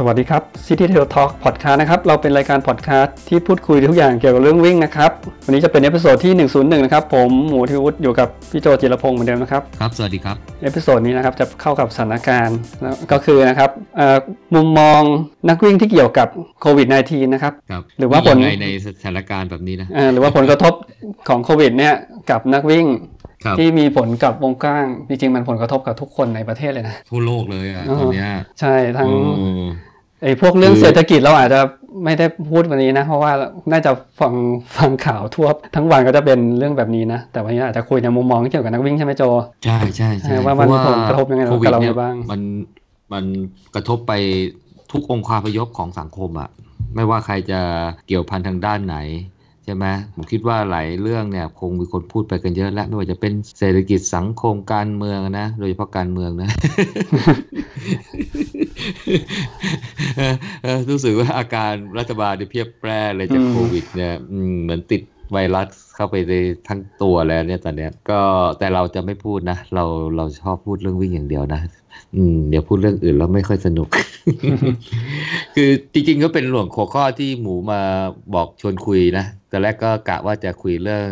สวัสดีครับ City Trail Talk Podcast นะครับ เราเป็นรายการพอดคาสต์ที่พูดคุยทุกอย่างเกี่ยวกับเรื่องวิ่งนะครับ วันนี้จะเป็น episode ที่ 101 นะครับ ผมหมูทิวุฒิอยู่กับพี่โจจิรพงศ์เหมือนเดิมนะครับ ครับ สวัสดีครับ episode นี้นะครับจะเข้ากับสถานการณ์นะก็คือนะครับเอ่อมุมมองนักวิ่งที่เกี่ยวกับโควิด -19 นะครับครับ หรือว่าผลยังไงในสถานการณ์แบบนี้นะเอ่อหรือว่าผลกระทบของโควิดเนี่ยกับนักวิ่งครับที่มีผลกับวงกว้าง จริงๆ มันผลกระทบกับทุกคนในประเทศเลยนะ ทั่วโลกเลยอะอ๋อตอนเนี้ยใช่ทั้งอืม ไอ้พวกเรื่องคือเศรษฐกิจเราอาจจะไม่ได้พูดวันนี้นะ เพราะว่าน่าจะฟังฟังข่าวทั่วทั้งวันก็จะเป็นเรื่องแบบนี้นะ แต่วันนี้อาจจะคุยในมุมมองที่เกี่ยวกับนักวิ่งใช่ไหมโจ ใช่ใช่ใช่ว่ามันเพมีราะผลกระทบยังไงโควิดกับเราเนี่ยบ้างมันมันกระทบไปทุกองค์คาพยพของสังคมอะ ไม่ว่าใครจะเกี่ยวพันทางด้านไหนใช่ไหมผมคิดว่าหลายเรื่องเนี่ยคงมีคนพูดไปกันเยอะแล้ว ไม่ว่าจะเป็นเศรษฐกิจสังคมการเมืองนะ โดยเฉพาะการเมืองนะรู้สึกว่าอาการรัฐบาลเนี่ยเพียบแปร่เลยจากโควิดเนี่ยเหมือนติด ไวรัสเข้าไปในทั้งตัวแล้วเนี่ยตอนเนี้ยก็แต่เราจะไม่พูดนะ เราเราชอบพูดเรื่องวิ่งอย่างเดียวนะ อืมเดี๋ยวพูดเรื่องอื่นแล้วไม่ค่อยสนุก คือจริงๆก็เป็นหลวงหัวข้อที่หมูมาบอกชวนคุยนะตอนแรกก็กะว่าจะคุยเรื่อง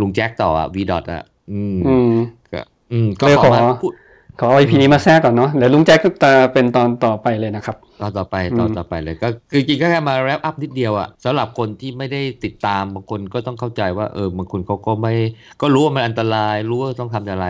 ลุงแจ็คต่ออะวีดอทอะ อืมอืมก็อืมก็เลยขขออมาพูด ขอไอพีนี้มาแทรกก่อนเนาะเดี๋ยวลุงแจ็คก็จะเป็นตอนต่อไปเลยนะครับตอนต่อไปตอนอืมต่อไปเลยก็คือจริงๆก็แค่มาแรปอัพนิดเดียวอะสำหรับคนที่ไม่ได้ติดตามบางคนก็ต้องเข้าใจว่าเออบางคนเขาก็ไม่ก็รู้ว่ามันอันตรายรู้ว่าต้องทำอะไร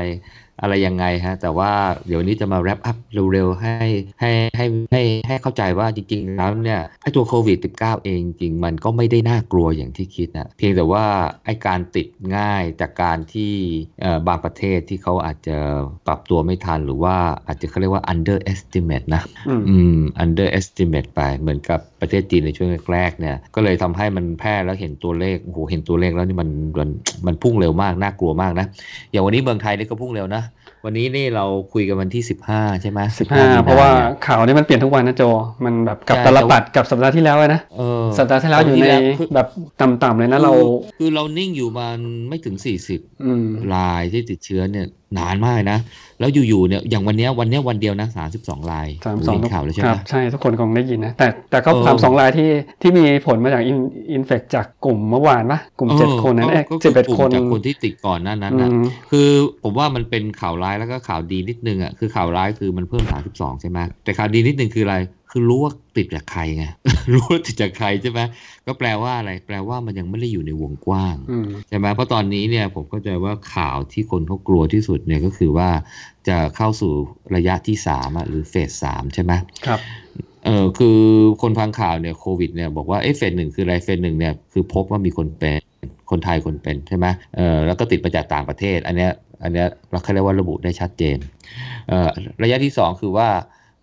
อะไรยังไงฮะ แต่ว่าเดี๋ยวนี้จะมาแรปอัพเร็วๆ ให้ให้ให้ให้ให้เข้าใจว่าจริงๆแล้วเนี่ยไอ้ตัวโควิด -19 เองจริงๆมันก็ไม่ได้น่ากลัวอย่างที่คิดนะเพียงแต่ว่าไอ้การติดง่ายจากการที่เอ่อบางประเทศที่เขาอาจจะปรับตัวไม่ทัน หรือว่าอาจจะเขาเรียกว่า underestimate นะอืมอืม underestimate ไปเหมือนกับประเทศจีนในช่วงแรกๆเนี่ยก็เลยทำให้มันแพร่แล้วเห็นตัวเลขโอ้โหเห็นตัวเลขแล้วนี่มันมันมันพุ่งเร็วมากน่ากลัวมากนะอย่างวันนี้เมืองไทยนี่ก็พุ่งเร็วนะ วันนี้นี่เราคุยกันวันที่15ใช่ไหมสิบห้ามีนเพราะว่านี่ยข่าวนี้มันเปลี่ยนทุกวันนะโจ มันแบบกับใช่ตลปัดกับสัปดาห์ที่แล้วเลยนะเออสัปดาห์ที่แล้วอยู่ในสัปดาห์ที่แล้วคือแบบต่ำๆเลยนะเราคือคือเรานิ่งอยู่มันไม่ถึง40อืมรายที่ติดเชื้อเนี่ยนานมากเลยนะ แล้วอยู่ๆเนี่ยอย่างวันเนี้ยวันเนี้ยวันเดียวนะ32รายสามสองเห็นข่าวแล้วใช่คไหรัมบใช่ทุกคนคงได้ยินนะ แต่แต่ก็เออสามสองรายที่ที่มีผลมาจากอินอินเฟกจากกลุ่มเมื่อวานปะกลุ่มเจ็ดคนนั้นก็เอ๊ะก็สิบเอ็ดกลุ่คนมจากคนที่ติดก่อนหน้านั้นอืนะมคือผมว่ามันเป็นข่าวร้ายแล้วก็ข่าวดีนิดนึงอะคือข่าวร้ายคือมันเพิ่ม32ใช่ไหมแต่ข่าวดีนิดนึงคืออะไร คือรู้ว่าติดจากใครไงรู้ว่าติดจากใครใช่ไหมก็แปลว่าอะไร แปลว่ามันยังไม่ได้อยู่ในวงกว้างอืมใช่ไหมเพราะตอนนี้เนี่ยผมเข้าใจว่าข่าวที่คนเขากลัวที่สุดเนี่ยก็คือว่าจะเข้าสู่ระยะที่สามอะหรือเฟสสามใช่ไหมครับเออคือคนฟังข่าวเนี่ยโควิดเนี่ยบอกว่าเอ๊ะเฟสหนึ่งคืออะไรเฟสหนึ่งเนี่ยคือพบว่ามีคนเป็นคนไทยคนเป็นใช่ไหมเออแล้วก็ติดมาจากต่างประเทศ อันเนี้ยอันเนี้ยเราเขาเรียกว่าระบุได้ชัดเจนเออระยะที่สองคือว่า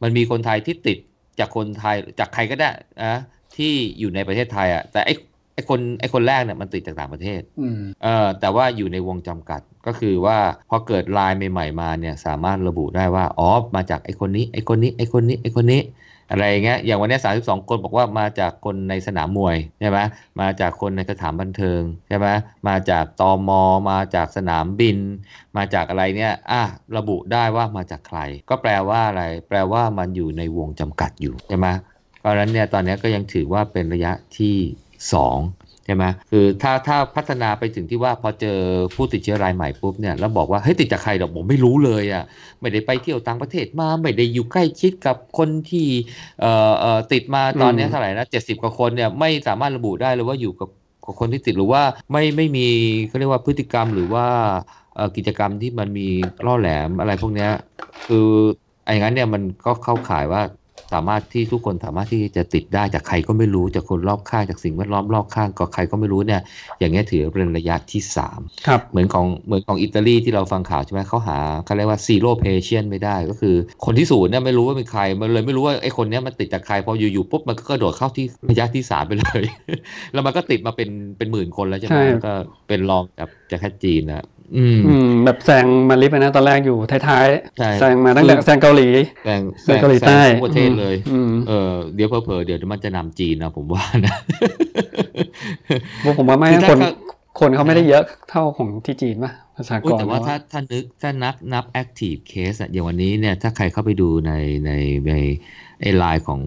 มันมีคนไทยที่ติด จากคนไทยจากใครก็ได้นะที่อยู่ในประเทศไทยอะแต่ไอ้ไอ้คนไอ้คนแรกเนี่ยมันติดจากต่างประเทศอืมเออแต่ว่าอยู่ในวงจำกัดก็คือว่าพอเกิดลายใหม่ ๆ มาเนี่ยสามารถระบุได้ว่าอ๋อมาจากไอ้คนนี้ไอ้คนนี้ไอ้คนนี้ไอ้คนนี้ อะไรเงี้ยอย่างวันนี้สาสิบสองคนบอกว่ามาจากคนในสนามมวยใช่ไหมมาจากคนในสถานบันเทิงใช่ไหมมาจากตอมอมาจากสนามบิน มาจากอะไรเนี่ยอะระบุได้ว่ามาจากใคร ก็แปลว่าอะไร แปลว่ามันอยู่ในวงจำกัดอยู่ใช่ไหมเพราะฉะนั้นเนี่ยตอนนี้ก็ยังถือว่าเป็นระยะที่สอง ใช่ไหมคือถ้าถ้าพัฒนาไปถึงที่ว่าพอเจอผู้ติดเชื้อรายใหม่ปุ๊บเนี่ยแล้วบอกว่าเฮ้ยติดจากใครหรอกผมไม่รู้เลยอะไม่ได้ไปเที่ยวต่างประเทศมาไม่ได้อยู่ใกล้ชิดกับคนที่เอ่อเอ่อติดมาตอนเนี้ยอืมเท่าไหร่นะเจ็ดสิบกว่าคนเนี่ยไม่สามารถระบุได้เลยว่าอยู่กับกับคนที่ติดหรือว่าไม่ไม่มีเขาเรียกว่าพฤติกรรมหรือว่าเอ่อกิจกรรมที่มันมีล่อแหลมอะไรพวกเนี้ยคือไอ้งั้นเนี่ยมันก็เข้าข่ายว่า สามารถที่ทุกคนสามารถที่จะติดได้จากใครก็ไม่รู้จากคนรอบข้างจากสิ่งแวดล้อมรอบข้างก็ใครก็ไม่รู้เนี่ย อย่างเงี้ยถือเป็นระยะที่สามครับเหมือนของเหมือนของอิตาลีที่เราฟังข่าวใช่ไหมเขาหาเขาเรียกว่า zero patient ไม่ได้ก็คือ คนที่ศูนย์เนี่ยไม่รู้ว่าเป็นใครมันเลยไม่รู้ว่าไอ้คนเนี้ยมันติดจากใครพออยู่ๆปุ๊บมันก็กระโดดเข้าที่ระยะที่สามไปเลย แล้วมันก็ติดมาเป็นเป็นหมื่นคนแล้วใช่ไหมใช่ก็เป็นรองจากจากแค่จีนนะอืมอืมแบบแซงมาลิฟต์ไปนะตอนแรกอยู่ท้ายใช่ๆแซงมาตั้งแต่แซงเกาหลีแซงแซงเกาหลีใต้แซงทั่วประเทศเลยอืมเออเดี๋ยวเผลอๆเดี๋ยวมันจะนำจีนนะผมว่านะพวกผมว่าไม่คือนะถ้าคนเขาคนเขาไม่ได้เยอะเท่าของที่จีนป่ะประชากอุ๊ยรแต่ว่าเขถ้าถ้านึกถ้านับนับ active case อะอย่างวันนี้เนี่ยถ้าใครเข้าไปดูในในในไอไลน์ของ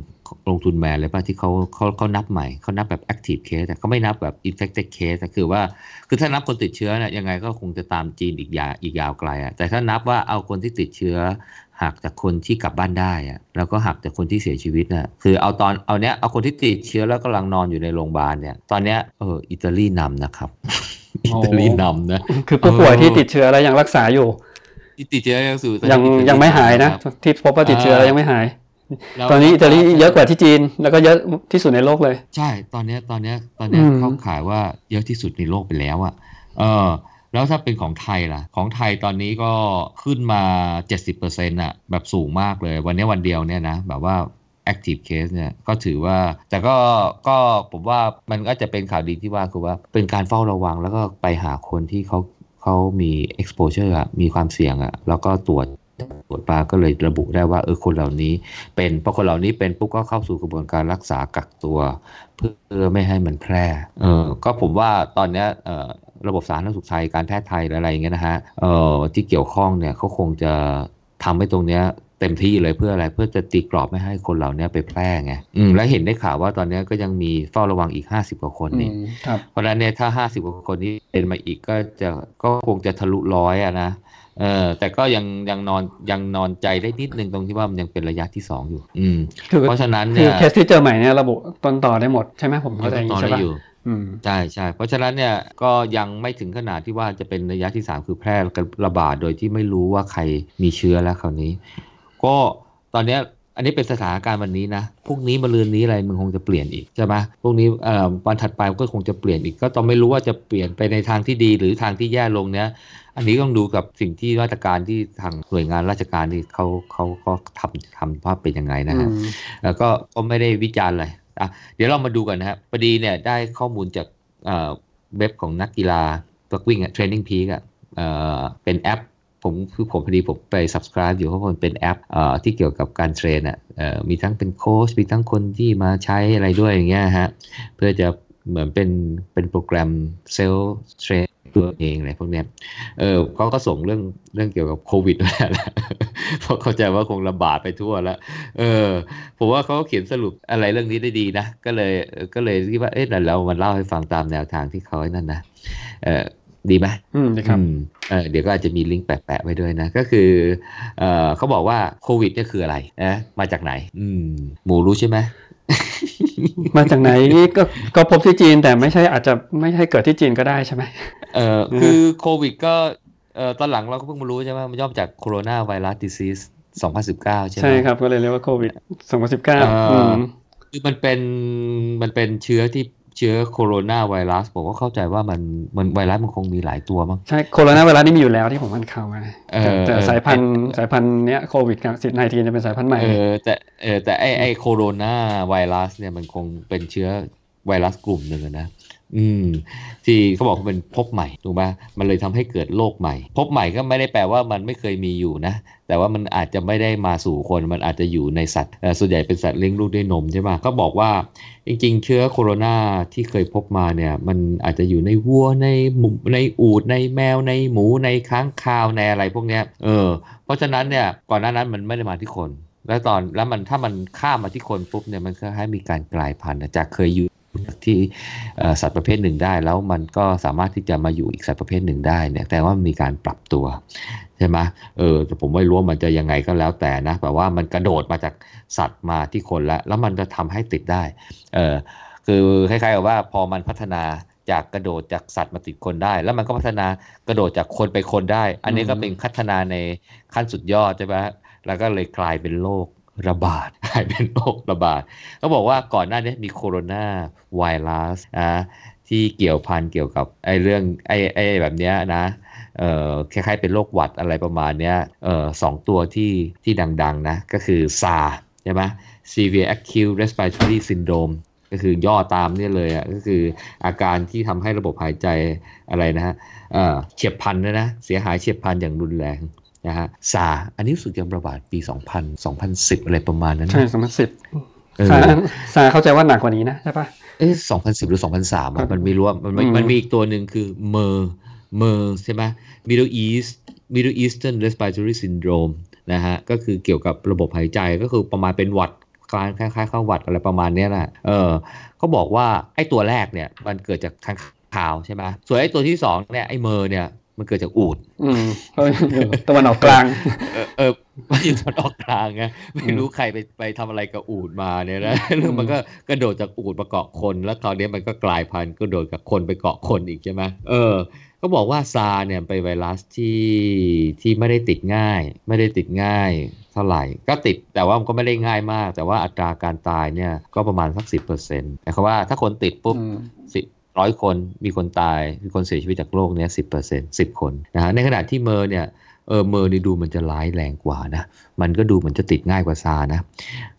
ลงทุนแมนเลยป่ะที่เขาเขาเขานับใหม่เขานับแบบ active case แต่เขาไม่นับแบบ infected case แต่คือว่าคือถ้านับคนติดเชื้อเนี่ยยังไงก็คงจะตามจีนอีกยาอีกยาวไกลอะแต่ถ้านับว่าเอาคนที่ติดเชื้อหักจากคนที่กลับบ้านได้อะแล้วก็หักจากคนที่เสียชีวิตน่ะคือเอาตอนเอาเนี้ยเอาคนที่ติดเชื้อแล้วกำลังนอนอยู่ในโรงพยาบาลเนี่ยตอนเนี้ยเอออิตาลีนำนะครับอิตาลีนำนะคือผู้ป่วยเออที่ติดเชื้อแล้วยังรักษาอยู่ที่ติดเชื้อยังสู่ยังอิตาลียังไม่หายนะครับที่พบว่าติดเชื้อแล้วยังไม่หายแล้ว ตอนนี้อิตาลีเยอะกว่าที่จีน แล้วก็เยอะที่สุดในโลกเลย ใช่ ตอนเนี้ยตอนเนี้ยตอนเนี้ยอืมเขาขายว่าเยอะที่สุดในโลกไปแล้วอะเออแล้วถ้าเป็นของไทยล่ะ ของไทยตอนนี้ก็ขึ้นมา 70%อะแบบสูงมากเลย วันนี้วันเดียวเนี่ยนะ แบบว่า active case เนี่ยก็ถือว่าแต่ก็ก็ผมว่ามันก็จะเป็นข่าวดีที่ว่าคือว่าเป็นการเฝ้าระวังแล้วก็ไปหาคนที่เขาเขามี exposure อะมีความเสี่ยงอะแล้วก็ตรวจ ตรวจมาก็เลยระบุได้ว่าเออคนเหล่านี้ เป็นพอคนเหล่านี้เป็นปุ๊บก็เข้าสู่กระบวนการรักษากักตัว เพื่อไม่ให้มันแพร่เออก็ผมว่าตอนนี้เอ่อระบบสาธารณสุขไทยการแพทย์ไทยอะไรอย่างเงี้ยนะฮะเอ่อที่เกี่ยวข้องเนี่ยเขาคงจะทำให้ตรงเนี้ย เต็มที่เลยเพื่ออะไรเพื่อจะตีกรอบไม่ให้คนเหล่านี้ไปแพร่ไงอืมและเห็นได้ข่าวว่าตอนเนี้ยก็ยังมีเฝ้าระวังอีก50กว่าคนอืนี่มครับเพราะฉะนั้นเนี่ยถ้า50กว่าคนนี้เป็นมาอีกก็จะก็คงจะทะลุร้อยอะนะเออแต่ก็ยังยังนอนยังนอนใจได้นิดนึงตรงที่ว่ามันยังเป็นระยะที่สองอยู่ อืมคือเพราะฉะนั้นคืเนี่อยเคสที่เจอใหม่เนี่ยระบุต้นต่อได้หมดใช่ไหมผมเข้าใจอย่างตอนี้นใช่นี้ปะอยู่อืมใช่ใช่เพราะฉะนั้นเนี่ยก็ยังไม่ถึงขนาดที่ว่าจะเป็นระยะที่ 3 คือแพร่ระบาดโดยที่ไม่รู้ว่าใครมีเชื้อแล้วคราวนี้ ก็ตอนเนี้ยอันนี้เป็นสถานการณ์วันนี้นะพรุ่งนี้มะรืนนี้อะไรมันคงจะเปลี่ยนอีกใช่ไหมพรุ่งนี้เอ่อวันถัดไปก็คงจะเปลี่ยนอีก ก็ต้องไม่รู้ว่าจะเปลี่ยนไปในทางที่ดีหรือทางที่แย่ลงเนี้ย อันนี้ต้องดูกับสิ่งที่มาตรการที่ทางหน่วยงานราชการที่เขาเขาก็ทำทำว่าเป็นยังไงนะฮะอืมแล้วก็ก็ไม่ได้วิจารณ์อะไรอะเดี๋ยวเรามาดูกันนะครับพอดีเนี่ยได้ข้อมูลจากเอ่อเว็บของนักกีฬาตัววิ่งอะ Training Peak อะเอ่อเป็นแอป ผมคือผมพอดีผมไป subscribe อยู่เพราะมันเป็นแอปเอ่อที่เกี่ยวกับการ train อะเอ่อมีทั้งเป็นโค้ชมีทั้งคนที่มาใช้อะไรด้วยอย่างเงี้ยฮะเพื่อจะเหมือนเป็นเป็นโปรแกรม self train ตัวเองอะไรพวกเนี้ย เออเขาก็ส่งเรื่องเรื่องเกี่ยวกับโควิดมาแล้วเพราะเข้าใจว่าคงระบาดไปทั่วแล้ว เออ ผมว่าเขาก็เขียนสรุปอะไรเรื่องนี้ได้ดีนะ ก็เลยก็เลยคิดว่า เอ๊ะเดี๋ยวเรามาเล่าให้ฟังตามแนวทางที่เขาไอ้นั่นนะ เออ ดีไหมอืมดีครับอืมเออเดี๋ยวก็อาจจะมีลิงก์แปะๆไว้ด้วยนะ ก็คือเออเขาบอกว่าโควิดเนี่ยคืออะไรนะมาจากไหน อืมหมูรู้ใช่ไหมมาจากไหนก็ก็พบที่จีนแต่ไม่ใช่อาจจะไม่ใช่เกิดที่จีนก็ได้ใช่ไหมเออคือโควิดก็เออตอนหลังเราก็เพิ่งมารู้ใช่ไหมมันย่อมาจากโคโรนาไวรัสดิซีส2019 ใช่ไหมใช่ครับ ก็เลยเรียกว่าโควิด 2019อ่าอืมคือมันเป็นมันเป็นเชื้อที่ เชื้อโคโรนาไวรัสผมก็เข้าใจว่ามันมันไวรัสมันคงมีหลายตัวมั้งใช่โคโรนาไวรัสนี่มีอยู่แล้วที่ผมอ่านข่าวมาเออแต่แต่เออสายพันธุ์สายพันธุ์เนี้ยโควิดกับสิบไนทีจะเป็นสายพันธุ์ใหม่เออแต่เออแต่ไอไอโคโรนาไวรัสเนี่ยมันคงเป็นเชื้อไวรัสกลุ่มหนึ่งอะนะ อืม ที่เขาบอกว่าเป็นพบใหม่ถูกไหมมันเลยทำให้เกิดโรคใหม่ พบใหม่ก็ไม่ได้แปลว่ามันไม่เคยมีอยู่นะ แต่ว่ามันอาจจะไม่ได้มาสู่คน มันอาจจะอยู่ในสัตว์ ส่วนใหญ่เป็นสัตว์เลี้ยงลูกด้วยนมใช่ไหมก็บอกว่าจริงๆ เชื้อโคโรนาที่เคยพบมาเนี่ย มันอาจจะอยู่ในวัวในหมูในอูฐในแมวในหมูในค้างคาวในอะไรพวกเนี้ย เออ เพราะฉะนั้นเนี่ยก่อนหน้านั้นมันไม่ได้มาที่คน แล้วตอนแล้วมันถ้ามันข้ามมาที่คนปุ๊บเนี่ยมันก็ให้มีการกลายพันธุ์จากเคยอยู่ ที่สัตว์ประเภทหนึ่งได้ แล้วมันก็สามารถที่จะมาอยู่อีกสัตว์ประเภทหนึ่งได้เนี่ยแต่ว่ามันมีการปรับตัวใช่ไหมเออแต่ผมไม่รู้ว่ามันจะยังไงก็แล้วแต่นะแต่ว่ามันกระโดดมาจากสัตว์มาที่คนแล้ว แล้วมันจะทำให้ติดได้เออคือคล้ายๆกับว่าพอมันพัฒนาจากกระโดดจากสัตว์มาติดคนได้ แล้วมันก็พัฒนากระโดดจากคนไปคนได้ อันนี้ก็เป็นพัฒนาในขั้นสุดยอดใช่ไหมแล้วก็เลยกลายเป็นโรค ระบาดกลายเป็นโรคระบาดเขาบอกว่าก่อนหน้านี้มีโคโรนาไวรัสอะที่เกี่ยวพันเกี่ยวกับไอ้เรื่องไอ้ไอ้แบบเนี้ยนะเอ่อคล้ายๆเป็นโรคหวัดอะไรประมาณเนี้ยเอ่อสองตัวที่ที่ดังๆนะก็คือซาใช่ไหม severe acute respiratory syndrome ก็คือย่อตามเนี่ยเลยอะก็คืออาการที่ทำให้ระบบหายใจอะไรนะฮะเอ่อเฉียบพลันนะนะเสียหายเฉียบพลันอย่างรุนแรง นะฮะซาอันนี้รู้สึกจะระบาดปี 2000 2010 อะไรประมาณนั้นใช่นะ2010เออซาซาเข้าใจว่าหนักกว่านี้นะใช่ปะเอ๊ะ2010 หรือ 2003ครัอะบมันไม่รู้ว่ามันมันอืมมันมีอีกตัวหนึ่งคือเมอร์เมอร์ใช่ไหม Middle East Middle Eastern Respiratory Syndrome นะฮะก็คือเกี่ยวกับระบบหายใจก็คือประมาณเป็นหวัดคคล้ายคล้ายๆข้าวหวัดอะไรประมาณเนี้ยนะเออเขาบอกว่าไอ้ตัวแรกเนี่ยมันเกิดจากค้างคาวใช่ไหมส่วนไอ้ตัวที่สองเนี่ยไอ้เมอร์เนี่ย มันเกิดจากอูดอืมเพราะอยู่ตะวันออกกลาง เออเออมันอยู่ตอนออกกลางไงไม่รู้ใครไปไปทำอะไรกับอูดมาเนี่ยนะแล้วมันก็กระโดดจากอูดมาเกาะคน แล้วตอนนี้มันก็กลายพันธุ์ก็โดดกับคนไปเกาะคนอีกใช่ไหมเออเขาบอกว่าซาร์เนี่ยเป็นไวรัสที่ที่ไม่ได้ติดง่าย ไม่ได้ติดง่ายเท่าไหร่ ก็ติดแต่ว่ามันก็ไม่ได้ง่ายมาก แต่ว่าอัตราการตายเนี่ยก็ประมาณสักสิบเปอร์เซ็นต์แต่เขาว่าถ้าคนติดปุ๊บอืมสิ ร้อยคนมีคนตายมีคนเสียชีวิตจากโรคเนี้ยสิบเปอร์เซ็นต์สิบคนนะฮะในขณะที่เมอร์เนี่ยเออเมอร์นี่ดูมันจะร้ายแรงกว่านะ มันก็ดูเหมือนจะติดง่ายกว่าซาร์นะ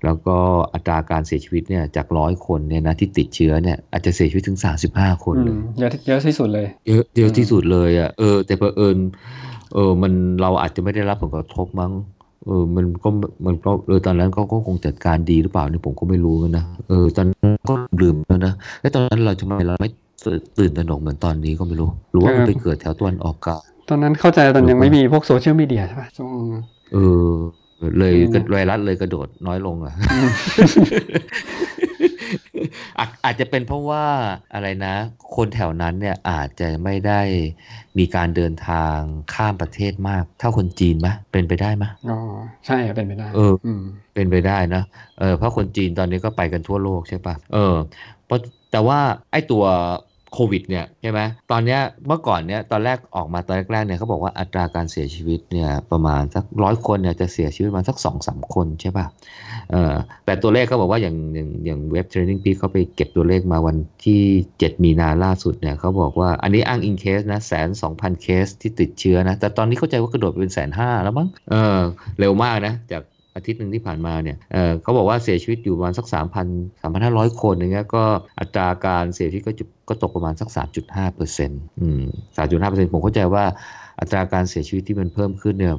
แล้วก็อัตราการเสียชีวิตเนี่ยจากร้อยคนเนี่ยนะที่ติดเชื้อเนี่ยอาจจะเสียชีวิตถึง 35 คนอืเลมยเยอะเยอะที่สุดเลยเยอะเยอะอืมที่สุดเลยอะเออแต่เผอิญเออมันเราอาจจะไม่ได้รับผลกระทบมั้งเออ มันก็ มันก็ เออ ตอนนั้นเขาก็คงจัดการดีหรือเปล่านี่ผมก็ไม่รู้นะ เออ ตอนนั้นก็ลืมแล้วนะ แล้วตอนนั้นเราทำไมเราไม่ ตื่นตระหนกเหมือนตอนนี้ก็ไม่รู้หรือว่ามันไปเกิดแถวตะวันออกกลางตอนนั้นเข้าใจตอนยังไม่มีพวกโซเชียลมีเดียใช่ป่ะช่วงเออ เลยอืมกระไวรัสเลยกระโดดน้อยลงอะอืมอาจอาจจะเป็นเพราะว่าอะไรนะ คนแถวนั้นเนี่ยอาจจะไม่ได้มีการเดินทางข้ามประเทศมาก เท่าคนจีนไหมเป็นไปได้ไหมอ๋อใช่เป็นไปได้ เอออืมเป็นไปได้นะเออเพราะคนจีนตอนนี้ก็ไปกันทั่วโลกใช่ปะเออเพราะ แต่ว่าไอ้ตัวโควิดเนี่ยใช่ไหมตอนเนี้ยเมื่อก่อนเนี่ยตอนแรกออกมาตอนแรกๆเนี่ยเขาบอกว่าอัตราการเสียชีวิตเนี่ยประมาณสักร้อยคนเนี่ยจะเสียชีวิตประมาณสักสองสามคนใช่ป่ะเออแต่ตัวเลขเขาบอกว่าอย่างอย่างอย่างเว็บ Training Peak เขาไปเก็บตัวเลขมาวันที่ 7 มีนาล่าสุดเนี่ยเขาบอกว่าอันนี้อ้างอิงเคสนะแสนสองพันเคสที่ติดเชื้อนะแต่ตอนนี้เข้าใจว่ากระโดดไปเป็นแสนห้าแล้วมั้งเออเร็วมากนะจาก อาทิตย์หนึ่งที่ผ่านมาเนี่ยเเขาบอกว่าเสียชีวิตอยู่ประมาณสัก 3,000 3,500 คนอย่างเงี้ยก็อัตราการเสียชีวิตก็จุก็ตกประมาณสัก 3.5เปอร์เซ็นต์อืม3.5เปอร์เซ็นต์ผมเข้าใจว่าอัตราการเสียชีวิตที่มันเพิ่มขึ้นเนี่ย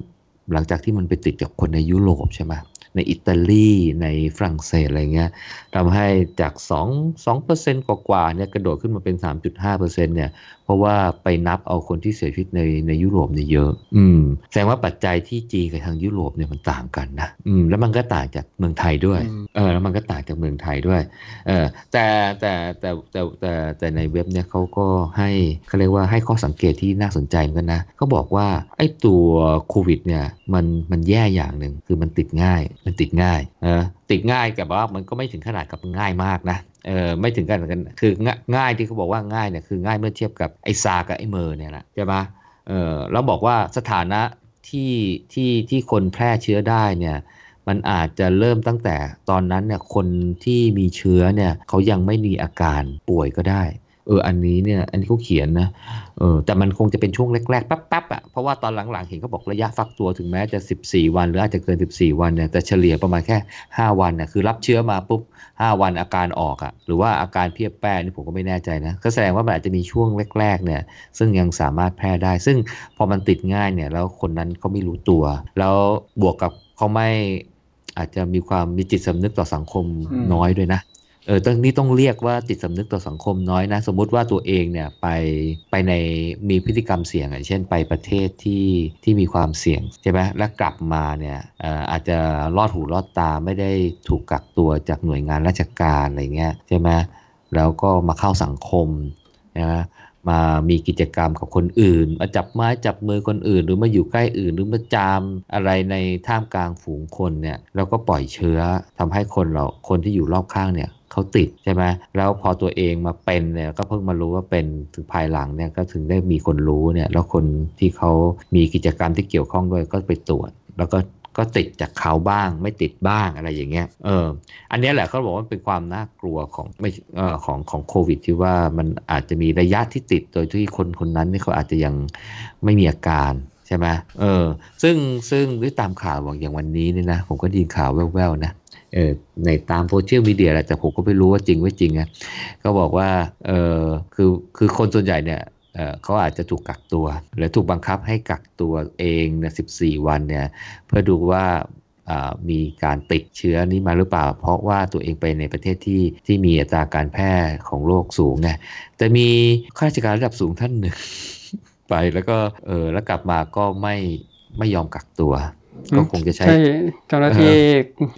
หลังจากที่มันไปติดกับคนในยุโรปใช่ไหมในอิตาลีในฝรั่งเศสอะไรเงี้ยทำให้จาก 2 2เปอร์เซ็นต์กว่าๆเนี่ยกระโดดขึ้นมาเป็น 3.5เปอร์เซ็นต์เนี่ย เพราะว่าไปนับเอาคนที่เสียชีวิตในในยุโรปเนี่ยเยอะ อืม แสดงว่าปัจจัยที่จีนกับทางยุโรปเนี่ยมันต่างกันนะ อืม แล้วมันก็ต่างจากเมืองไทยด้วยอืมเออ แล้วมันก็ต่างจากเมืองไทยด้วย เออ แต่แต่แต่แต่แต่แต่ในเว็บเนี่ยเขาก็ให้เขาเรียกว่าให้ข้อสังเกตที่น่าสนใจเหมือนกันนะเขาบอกว่าไอ้ตัวโควิดเนี่ยมันมันแย่อย่างหนึ่งคือมันติดง่าย มันติดง่ายเออ ติดง่ายแต่ว่ามันก็ไม่ถึงขนาดกับง่ายมากนะเออไม่ถึงกันกันคือง่ายที่เขาบอกว่าง่ายเนี่ยคือง่ายเมื่อเทียบกับไอซากับไอเมอร์เนี่ยนะใช่ไหมเออแล้วบอกว่าสถานะที่ที่ที่คนแพร่เชื้อได้เนี่ยมันอาจจะเริ่มตั้งแต่ตอนนั้นเนี่ยคนที่มีเชื้อเนี่ยเขายังไม่มีอาการป่วยก็ได้ เอออันนี้เนี่ยอันนี้เขาเขียนนะเออแต่มันคงจะเป็นช่วงแรกๆแป๊บๆอะเพราะว่าตอนหลังๆเห็นเขาบอกระยะฟักตัวถึงแม้จะ 14 วัน หรืออาจจะเกิน 14 วันเนี่ยแต่เฉลี่ยประมาณแค่ 5 วันน่ะคือรับเชื้อมาปุ๊บ 5 วันอาการออกอะหรือว่าอาการเพียบแป้นี่ผมก็ไม่แน่ใจนะก็แสดงว่ามันอาจจะมีช่วงแรกๆเนี่ยซึ่งยังสามารถแพร่ได้ ซึ่งพอมันติดง่ายเนี่ยแล้วคนนั้นเขาไม่รู้ตัว แล้วบวกกับเขาไม่อาจจะมีความมีจิตสำนึกต่อสังคมอืมน้อยด้วยนะ เออตรงนี้ต้องเรียกว่าจิตสำนึกต่อสังคมน้อยนะ สมมุติว่าตัวเองเนี่ยไปไปในมีพฤติกรรมเสี่ยงอย่างเช่นไปประเทศที่ที่มีความเสี่ยงใช่ไหมแล้วกลับมาเนี่ยอออาจจะลอดหูลอดตาไม่ได้ถูกกักตัวจากหน่วยงานราชการอะไรเงี้ยใช่ไหมแล้วก็มาเข้าสังคมนะมามีกิจกรรมกับคนอื่น มาจับไม้จับมือคนอื่น หรือมาอยู่ใกล้อื่น หรือมาจามอะไรในท่ามกลางฝูงคนเนี่ยแล้วก็ปล่อยเชื้อทำให้คนเราคนที่อยู่รอบข้างเนี่ย เขาติดใช่ไหมแล้วพอตัวเองมาเป็นเนี่ยก็เพิ่งมารู้ว่าเป็นถึงภายหลังเนี่ยก็ถึงได้มีคนรู้เนี่ยแล้วคนที่เขามีกิจกรรมที่เกี่ยวข้องด้วยก็ไปตรวจ แล้วก็ก็ติดจากเขาบ้างไม่ติดบ้างอะไรอย่างเงี้ย เออ อันนี้แหละเขาบอกว่าเป็นความน่ากลัวของไม่เออของของโควิด ที่ว่ามันอาจจะมีระยะที่ติดโดยที่คนคนนั้นนี่เขาอาจจะยังไม่มีอาการใช่ไหมเออ ซึ่งซึ่งด้วยตามข่าวบอกอย่างวันนี้เนี่ยนะ ผมก็ไดยินข่าวแว่วๆนะ เออในตามโซเชียลมีเดียแหละแต่ผมก็ไม่รู้ว่าจริงไม่จริงนะก็บอกว่าเออคือคือคนส่วนใหญ่เนี่ยเขาอาจจะถูกกักตัว หรือถูกบังคับให้กักตัวเองนี่ยสิบสี่วันเนี่ยเพื่อดูว่ามีการติดเชื้อนี้มาหรือเปล่า เพราะว่าตัวเองไปในประเทศที่ที่มีอัตราการแพร่ของโรคสูงไงแต่มีข้าราชการระดับสูงท่านหนึ่ง ไปแล้วก็เออแล้วกลับมาก็ไม่ไม่ยอมกักตัว ก็คงจะใช้ใช่เจ้าหน้าที่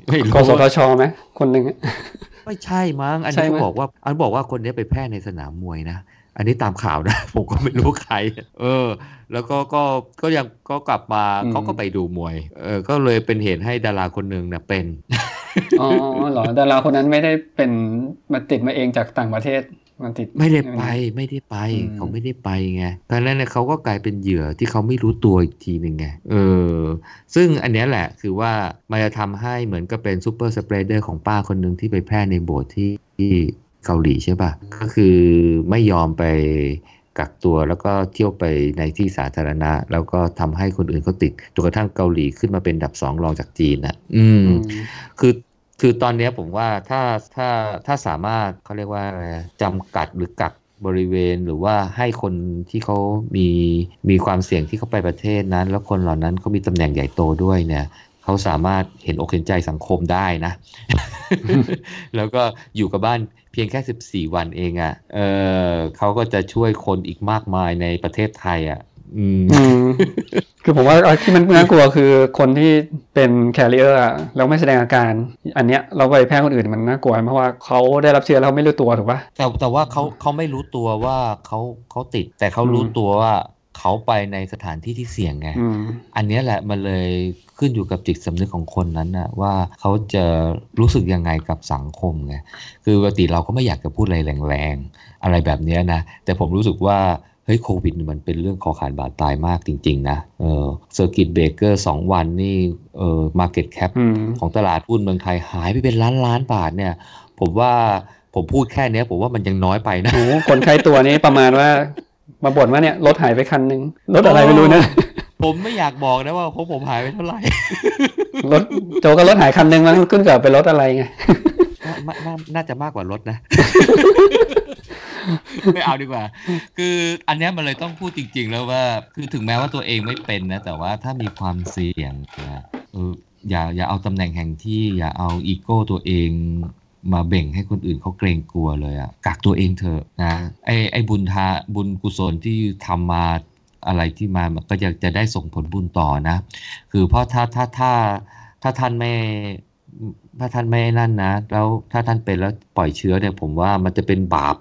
ไม่รู้กสทชไหมคนหนึ่งอะไม่ใช่มั้งอันใช่นี้ไหมเขาบอกว่า อันบอกว่าคนนี้ไปแพร่ในสนามมวยนะอันนี้ตามข่าวนะ ผมก็ไม่รู้ใคร เออ แล้วก็ก็ก็ยังก็กลับมาเขาก็ไปดูมวย เออ ก็เลยเป็นเหตุให้ดาราคนหนึ่งเนี่ยเป็นอ๋อเหรอดาราคนนั้นไม่ได้เป็นมาติดมาเองจากต่างประเทศ มันติดไม่ได้ไปไม่ได้ไปอืมเขาไม่ได้ไปไงเพราะฉะนั้นเนี่ยเขาก็กลายเป็นเหยื่อที่เขาไม่รู้ตัวอีกทีหนึ่งไงเออ ซึ่งอันเนี้ยแหละคือว่ามันจะทำให้เหมือนกับเป็นซูเปอร์สเปรเดอร์ของป้าคนหนึ่งที่ไปแพร่ในโบสถ์ที่ที่เกาหลีใช่ปะก็คือไม่ยอมไปกักตัวแล้วก็เที่ยวไปในที่สาธารณะ แล้วก็ทำให้คนอื่นเขาติดจนกระทั่งเกาหลีขึ้นมาเป็นอันดับสองรองจากจีนนะอืมอืมคือ คือตอนนี้ผมว่าถ้าถ้าถ้าสามารถเขาเรียกว่าอะไรจำกัดหรือกักบริเวณหรือว่าให้คนที่เขามีมีความเสี่ยงที่เขาไปประเทศนั้น แล้วคนเหล่านั้นเขามีตำแหน่งใหญ่โตด้วยเนี่ยเขาสามารถเห็นอกเห็นใจสังคมได้นะ แล้วก็อยู่กับบ้านเพียงแค่ 14 วันเองอะ่ะเออเขาก็จะช่วยคนอีกมากมายในประเทศไทยอะ่ะ คือผมว่าที่มันน่ากลัวคือคนที่เป็นแคริเออร์อะแล้วไม่แสดงอาการ อันเนี้ยเราไปแพร่คนอื่นมันน่ากลัวเพราะว่าเขาได้รับเชื้อแล้วเขาไม่รู้ตัวถูกปะแต่แต่ว่าเขาเขาไม่รู้ตัวว่าเขาเขาติด แต่เขารู้อืมตัวว่าเขาไปในสถานที่ที่เสี่ยงไงอืมอันเนี้ยแหละมันเลยขึ้นอยู่กับจิตสำนึกของคนนั้นนะว่าเขาจะรู้สึกยังไงกับสังคมไงคือปกติเราก็ไม่อยากจะพูดอะไรแรงๆอะไรแบบเนี้ยนะแต่ผมรู้สึกว่าเฮ้ยโควิดมันเป็นเรื่องคอขาดบาดตายมากจริง ๆ นะเออ circuit breaker สองวันนี่เออ market cap อืมของตลาดหุ้นเมืองไทยหายไปเป็นล้านล้านบาทเนี่ย ผมว่าผมพูดแค่เนี้ยผมว่ามันยังน้อยไปนะโอ้โหคนใกล้ตัวนี้ประมาณว่ามาบ่นว่าเนี่ยรถหายไปคันหนึ่งรถอะไรไม่รู้นะผมไม่อยากบอกนะว่าของผมหายไปเท่าไหร่รถโจก็รถหายคันหนึ่งมันขึ้นกับเป็นรถอะไรไงน่าน่าน่าจะมากกว่ารถนะ ไม่เอาดีกว่า คืออันนี้มันเลยต้องพูดจริง ๆ แล้วว่า คือถึงแม้ว่าตัวเองไม่เป็นนะ แต่ว่าถ้ามีความเสี่ยงนะเอออย่าอย่าเอาตำแหน่งแห่งที่ อย่าเอาอีโก้ตัวเองมาเบ่งให้คนอื่นเขาเกรงกลัวเลยอะกักตัวเองเถอะนะไอ้ไอ้บุญทาบุญกุศลที่ทำมาอะไรที่มามันก็จะจะได้ส่งผลบุญต่อนะ คือเพราะถ้าถ้าถ้าถ้าท่านไม่ ถ้าท่านไม่นั่นนะ แล้วถ้าท่านเป็นแล้วปล่อยเชื้อเนี่ย ผมว่ามันจะเป็นบาป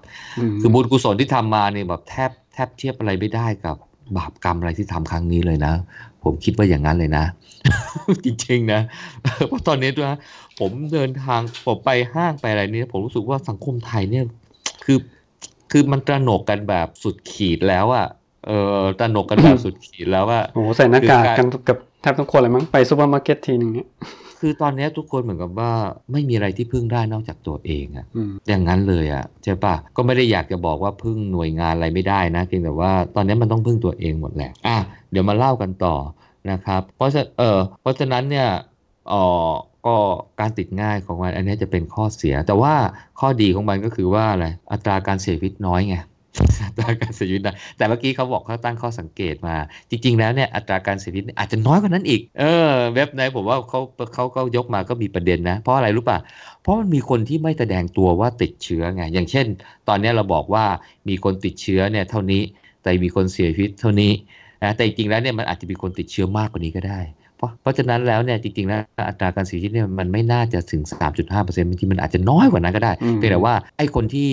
คือบุญกุศลที่ทำมาเนี่ยแบบแทบแทบเทียบอะไรไม่ได้กับบาปกรรมอะไรที่ทำครั้งนี้เลยนะ ผมคิดว่าอย่างนั้นเลยนะ จริงๆนะเพราะตอนนี้ด้วยนะผมเดินทางผมไปห้างไปอะไรเนี่ยผมรู้สึกว่าสังคมไทยเนี่ย คือคือมันตระหนกกันแบบสุดขีดแล้วอะเออตระหนกกันแบบสุดขีดแล้วอะโอ้โหใส่หน้ากากคือการกันเกับแทบทุกคนเลยมั้งไปซูเปอร์มาร์เก็ตทีหนึ่งเนี่ย คือตอนนี้ทุกคนเหมือนกับว่าไม่มีอะไรที่พึ่งได้นอกจากตัวเองอะอืมอย่างนั้นเลยอะใช่ปะก็ไม่ได้อยากจะบอกว่าพึ่งหน่วยงานอะไรไม่ได้นะเพียงแต่ว่าตอนนี้มันต้องพึ่งตัวเองหมดแหละอะเดี๋ยวมาเล่ากันต่อนะครับ เพราะฉะเออเพราะฉะนั้นเนี่ยเออก็การติดง่ายของมันอันนี้จะเป็นข้อเสีย แต่ว่าข้อดีของมันก็คือว่าอะไรอัตราการเสียชีวิตน้อยไง อัตราการเสียชีวิตนะแต่เมื่อกี้เขาบอกเขาตั้งข้อสังเกตมา จริง ๆ แล้วเนี่ยอัตราการเสียชีวิตอาจจะน้อยกว่านั้นอีก เออ เว็บไหนผมว่าเขาเขาก็ยกมาก็มีประเด็นนะ เพราะอะไรรู้ป่ะ เพราะมันมีคนที่ไม่แสดงตัวว่าติดเชื้อไง อย่างเช่น ตอนนี้เราบอกว่ามีคนติดเชื้อเนี่ยเท่านี้แต่มีคนเสียชีวิตเท่านี้นะแต่จริงๆแล้วเนี่ยมันอาจจะมีคนติดเชื้อมากกว่านี้ก็ได้ เพราะเพราะฉะนั้นแล้วเนี่ยจริงๆแล้วอัตราการเสียชีวิตเนี่ยมันไม่น่าจะถึง 3.5%บางทีมันอาจจะน้อยกว่านั้นก็ได้อืมเพียงแต่ว่าไอ้คนที่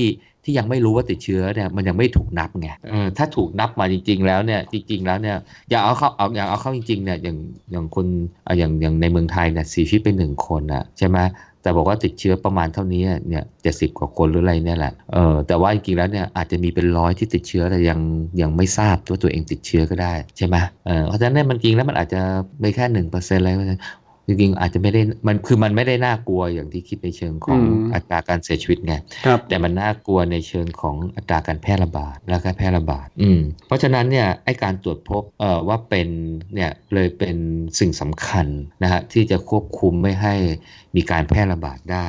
ที่ยังไม่รู้ว่าติดเชื้อเนี่ยมันยังไม่ถูกนับไงเออถ้าถูกนับมาจริง ๆ แล้วเนี่ยจริง ๆ แล้วเนี่ยอย่าเอาเข้าเอาอย่างเอาเข้าจริงๆเนี่ยอย่างอย่างคนอะอย่างอย่างในเมืองไทยเนี่ยเสียชีวิตไปหนึ่งคนอะใช่ไหมแต่บอกว่าติดเชื้อประมาณเท่านี้เนี่ยเจ็ดสิบกว่าคนหรืออะไรเนี่ยแหละ เออแต่ว่าจริงๆแล้วเนี่ยอาจจะมีเป็นร้อยที่ติดเชื้อแต่ยังยังไม่ทราบว่าตัวเองติดเชื้อก็ได้ใช่ไหมเออเพราะฉะนั้นเนี่ยมันจริงแล้วมันอาจจะไม่แค่หนึ่งเปอร์เซ็นต์อะไร เพราะฉะนั้นจริงๆอาจจะไม่ได้มันคือมันไม่ได้น่ากลัวอย่างที่คิดในเชิงของอืมอัตราการเสียชีวิตไงครับแต่มันน่ากลัวในเชิงของอัตราการแพร่ระบาดและการแพร่ระบาด อืมเพราะฉะนั้นเนี่ยไอการตรวจพบเอ่อว่าเป็นเนี่ยเลยเป็นสิ่งสำคัญนะฮะที่จะควบคุมไม่ให้มีการแพร่ระบาดได้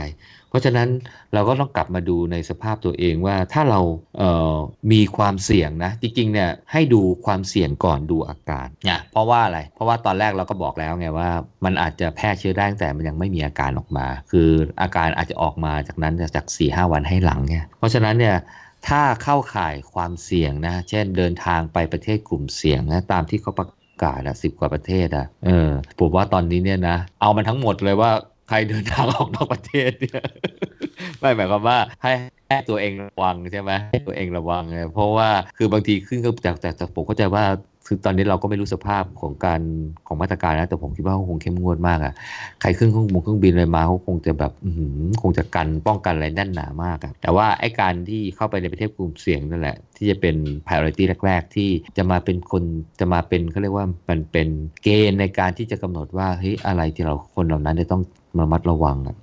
เพราะฉะนั้นเราก็ต้องกลับมาดูในสภาพตัวเองว่าถ้าเราเอ่อมีความเสี่ยงนะ จริงๆเนี่ยให้ดูความเสี่ยงก่อนดูอาการเนี่ยเพราะว่าอะไร เพราะว่าตอนแรกเราก็บอกแล้วไงว่ามันอาจจะแพร่เชื้อได้ตั้งแต่มันยังไม่มีอาการออกมา คืออาการอาจจะออกมาจากนั้นจาก4ี่ห้าวันให้หลังเนี่ยเพราะฉะนั้นเนี่ยถ้าเข้าข่ายความเสี่ยงนะ เช่นเดินทางไปประเทศกลุ่มเสี่ยงนะตามที่เขาประกาศอะสิบกว่าประเทศอะเออผมว่าตอนนี้เนี่ยนะ เอามันทั้งหมดเลยว่า ใครเดินทางออกนอกประเทศเนี่ยไม่หมายความว่าให้ให้ตัวเองระวังใช่ไหมให้ตัวเองระวังเพราะว่าคือบางทีขึ้นก็จากจากผมเข้าใจว่าคือตอนนี้เราก็ไม่รู้สภาพของการของมาตรการนะแต่ผมคิดว่าคงเข้มงวดมากอะใครขึ้นเครื่องบนเครื่องบินอะไรมาเขาคงจะแบบคงจะกันป้องกันอะไรแน่นหนามากอะแต่ว่าไอ้การที่เข้าไปในประเทศกลุ่มเสี่ยงนั่นแหละ ที่จะเป็น priority แรก ๆ ที่จะมาเป็นคนจะมาเป็นเขาเรียกว่ามันเป็นเกณฑ์ในการที่จะกำหนดว่าเฮ้ยอะไรที่เราคนเหล่านั้นจะต้อง ระมัดระวังอะ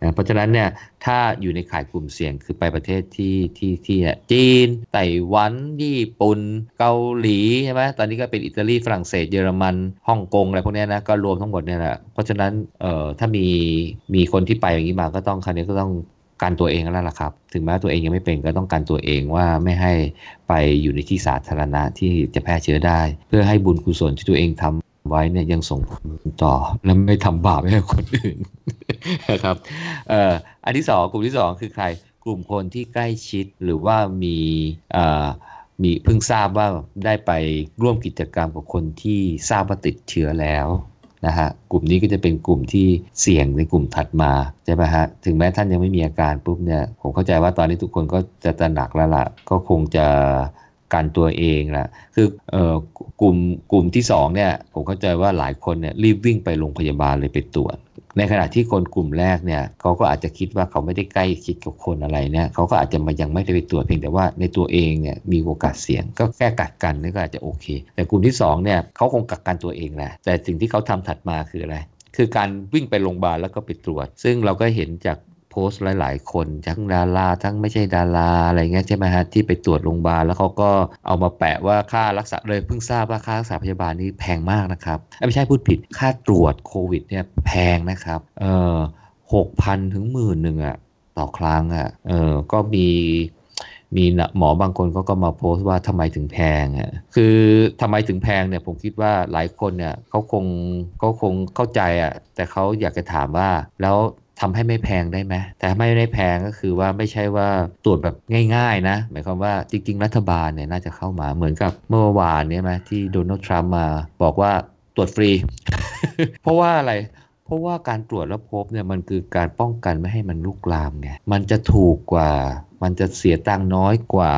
นะเพราะฉะนั้นเนี่ยถ้าอยู่ในข่ายกลุ่มเสี่ยงคือไปประเทศที่ที่ที่เนี่ยจีนไต้หวันญี่ปุ่นเกาหลีใช่ไหมตอนนี้ก็เป็นอิตาลีฝรั่งเศสเยอรมันฮ่องกงอะไรพวกนี้นะก็รวมทั้งหมดเนี่ยแหละเพราะฉะนั้นเอ่อถ้ามีมีคนที่ไปอย่างนี้มาก็ต้องคราวนี้ก็ต้องการตัวเองแล้วล่ะครับ ถึงแม้ตัวเองยังไม่เป็นก็ต้องการตัวเองว่าไม่ให้ไปอยู่ในที่สาธารณะที่จะแพร่เชื้อได้ เพื่อให้บุญกุศลที่ตัวเองทำ ไว้เนี่ยยังส่งผลต่อ และไม่ทำบาปให้คนอื่นนะครับเอ่ออันที่สองกลุ่มที่สองคือใครกลุ่มคนที่ใกล้ชิดหรือว่ามีเอ่อมีเพิ่งทราบว่าได้ไปร่วมกิจกรรมกับคนที่ทราบว่าติดเชื้อแล้วนะฮะกลุ่มนี้ก็จะเป็นกลุ่มที่เสี่ยงในกลุ่มถัดมาใช่ไหมฮะถึงแม้ท่านยังไม่มีอาการปุ๊บเนี่ยผมเข้าใจว่าตอนนี้ทุกคนก็จะตระหนักแล้วล่ะก็คงจะ กันตัวเองละคือเอ่อกลุ่มกลุ่มที่สองเนี่ยผมเข้าใจว่าหลายคนเนี่ยรีบวิ่งไปโรงพยาบาลเลยไปตรวจ ในขณะที่คนกลุ่มแรกเนี่ยเขาก็อาจจะคิดว่าเขาไม่ได้ใกล้ชิดกับคนอะไรเนี่ยเขาก็อาจจะมายังไม่ได้ไปตรวจเพียงแต่ว่าในตัวเองเนี่ยมีโอกาสเสี่ยงก็แค่กักกันนี่ก็อาจจะโอเค แต่กลุ่มที่สองเนี่ยเขาคงกักกันตัวเองแหละแต่สิ่งที่เขาทำถัดมาคืออะไรคือการวิ่งไปโรงพยาบาลแล้วก็ไปตรวจ ซึ่งเราก็เห็นจาก โพสต์หลาย ๆ คนทั้งดาราทั้งไม่ใช่ดาราอะไรเงี้ยใช่ไหมฮะที่ไปตรวจโรงพยาบาลแล้วเขาก็เอามาแปะว่าค่ารักษาเลยเพิ่งทราบว่าค่ารักษาพยาบาลนี่แพงมากนะครับไม่ใช่พูดผิดค่าตรวจโควิดเนี่ยแพงนะครับเออหกพันถึงหมื่นหนึ่งอะต่อครั้งอะเออก็มีมีหมอบางคนเขาก็มาโพสต์ว่าทำไมถึงแพงอะ คือทำไมถึงแพงเนี่ยผมคิดว่าหลายคนเนี่ยเขาคงเขาคงเข้าใจอะ แต่เขาอยากจะถามว่าแล้ว ทำให้ไม่แพงได้ไหมแต่ไม่ได้แพงก็คือว่าไม่ใช่ว่าตรวจแบบง่าย ๆ นะ หมายความว่าจริง ๆ รัฐบาลเนี่ยน่าจะเข้ามาเหมือนกับเมื่อวานเนี่ยไหมที่โดนัลด์ทรัมป์มาบอกว่าตรวจฟรี เพราะว่าอะไร เพราะว่าการตรวจแล้วพบเนี่ยมันคือการป้องกันไม่ให้มันลุกลามไง มันจะถูกกว่า มันจะเสียตังค์น้อยกว่า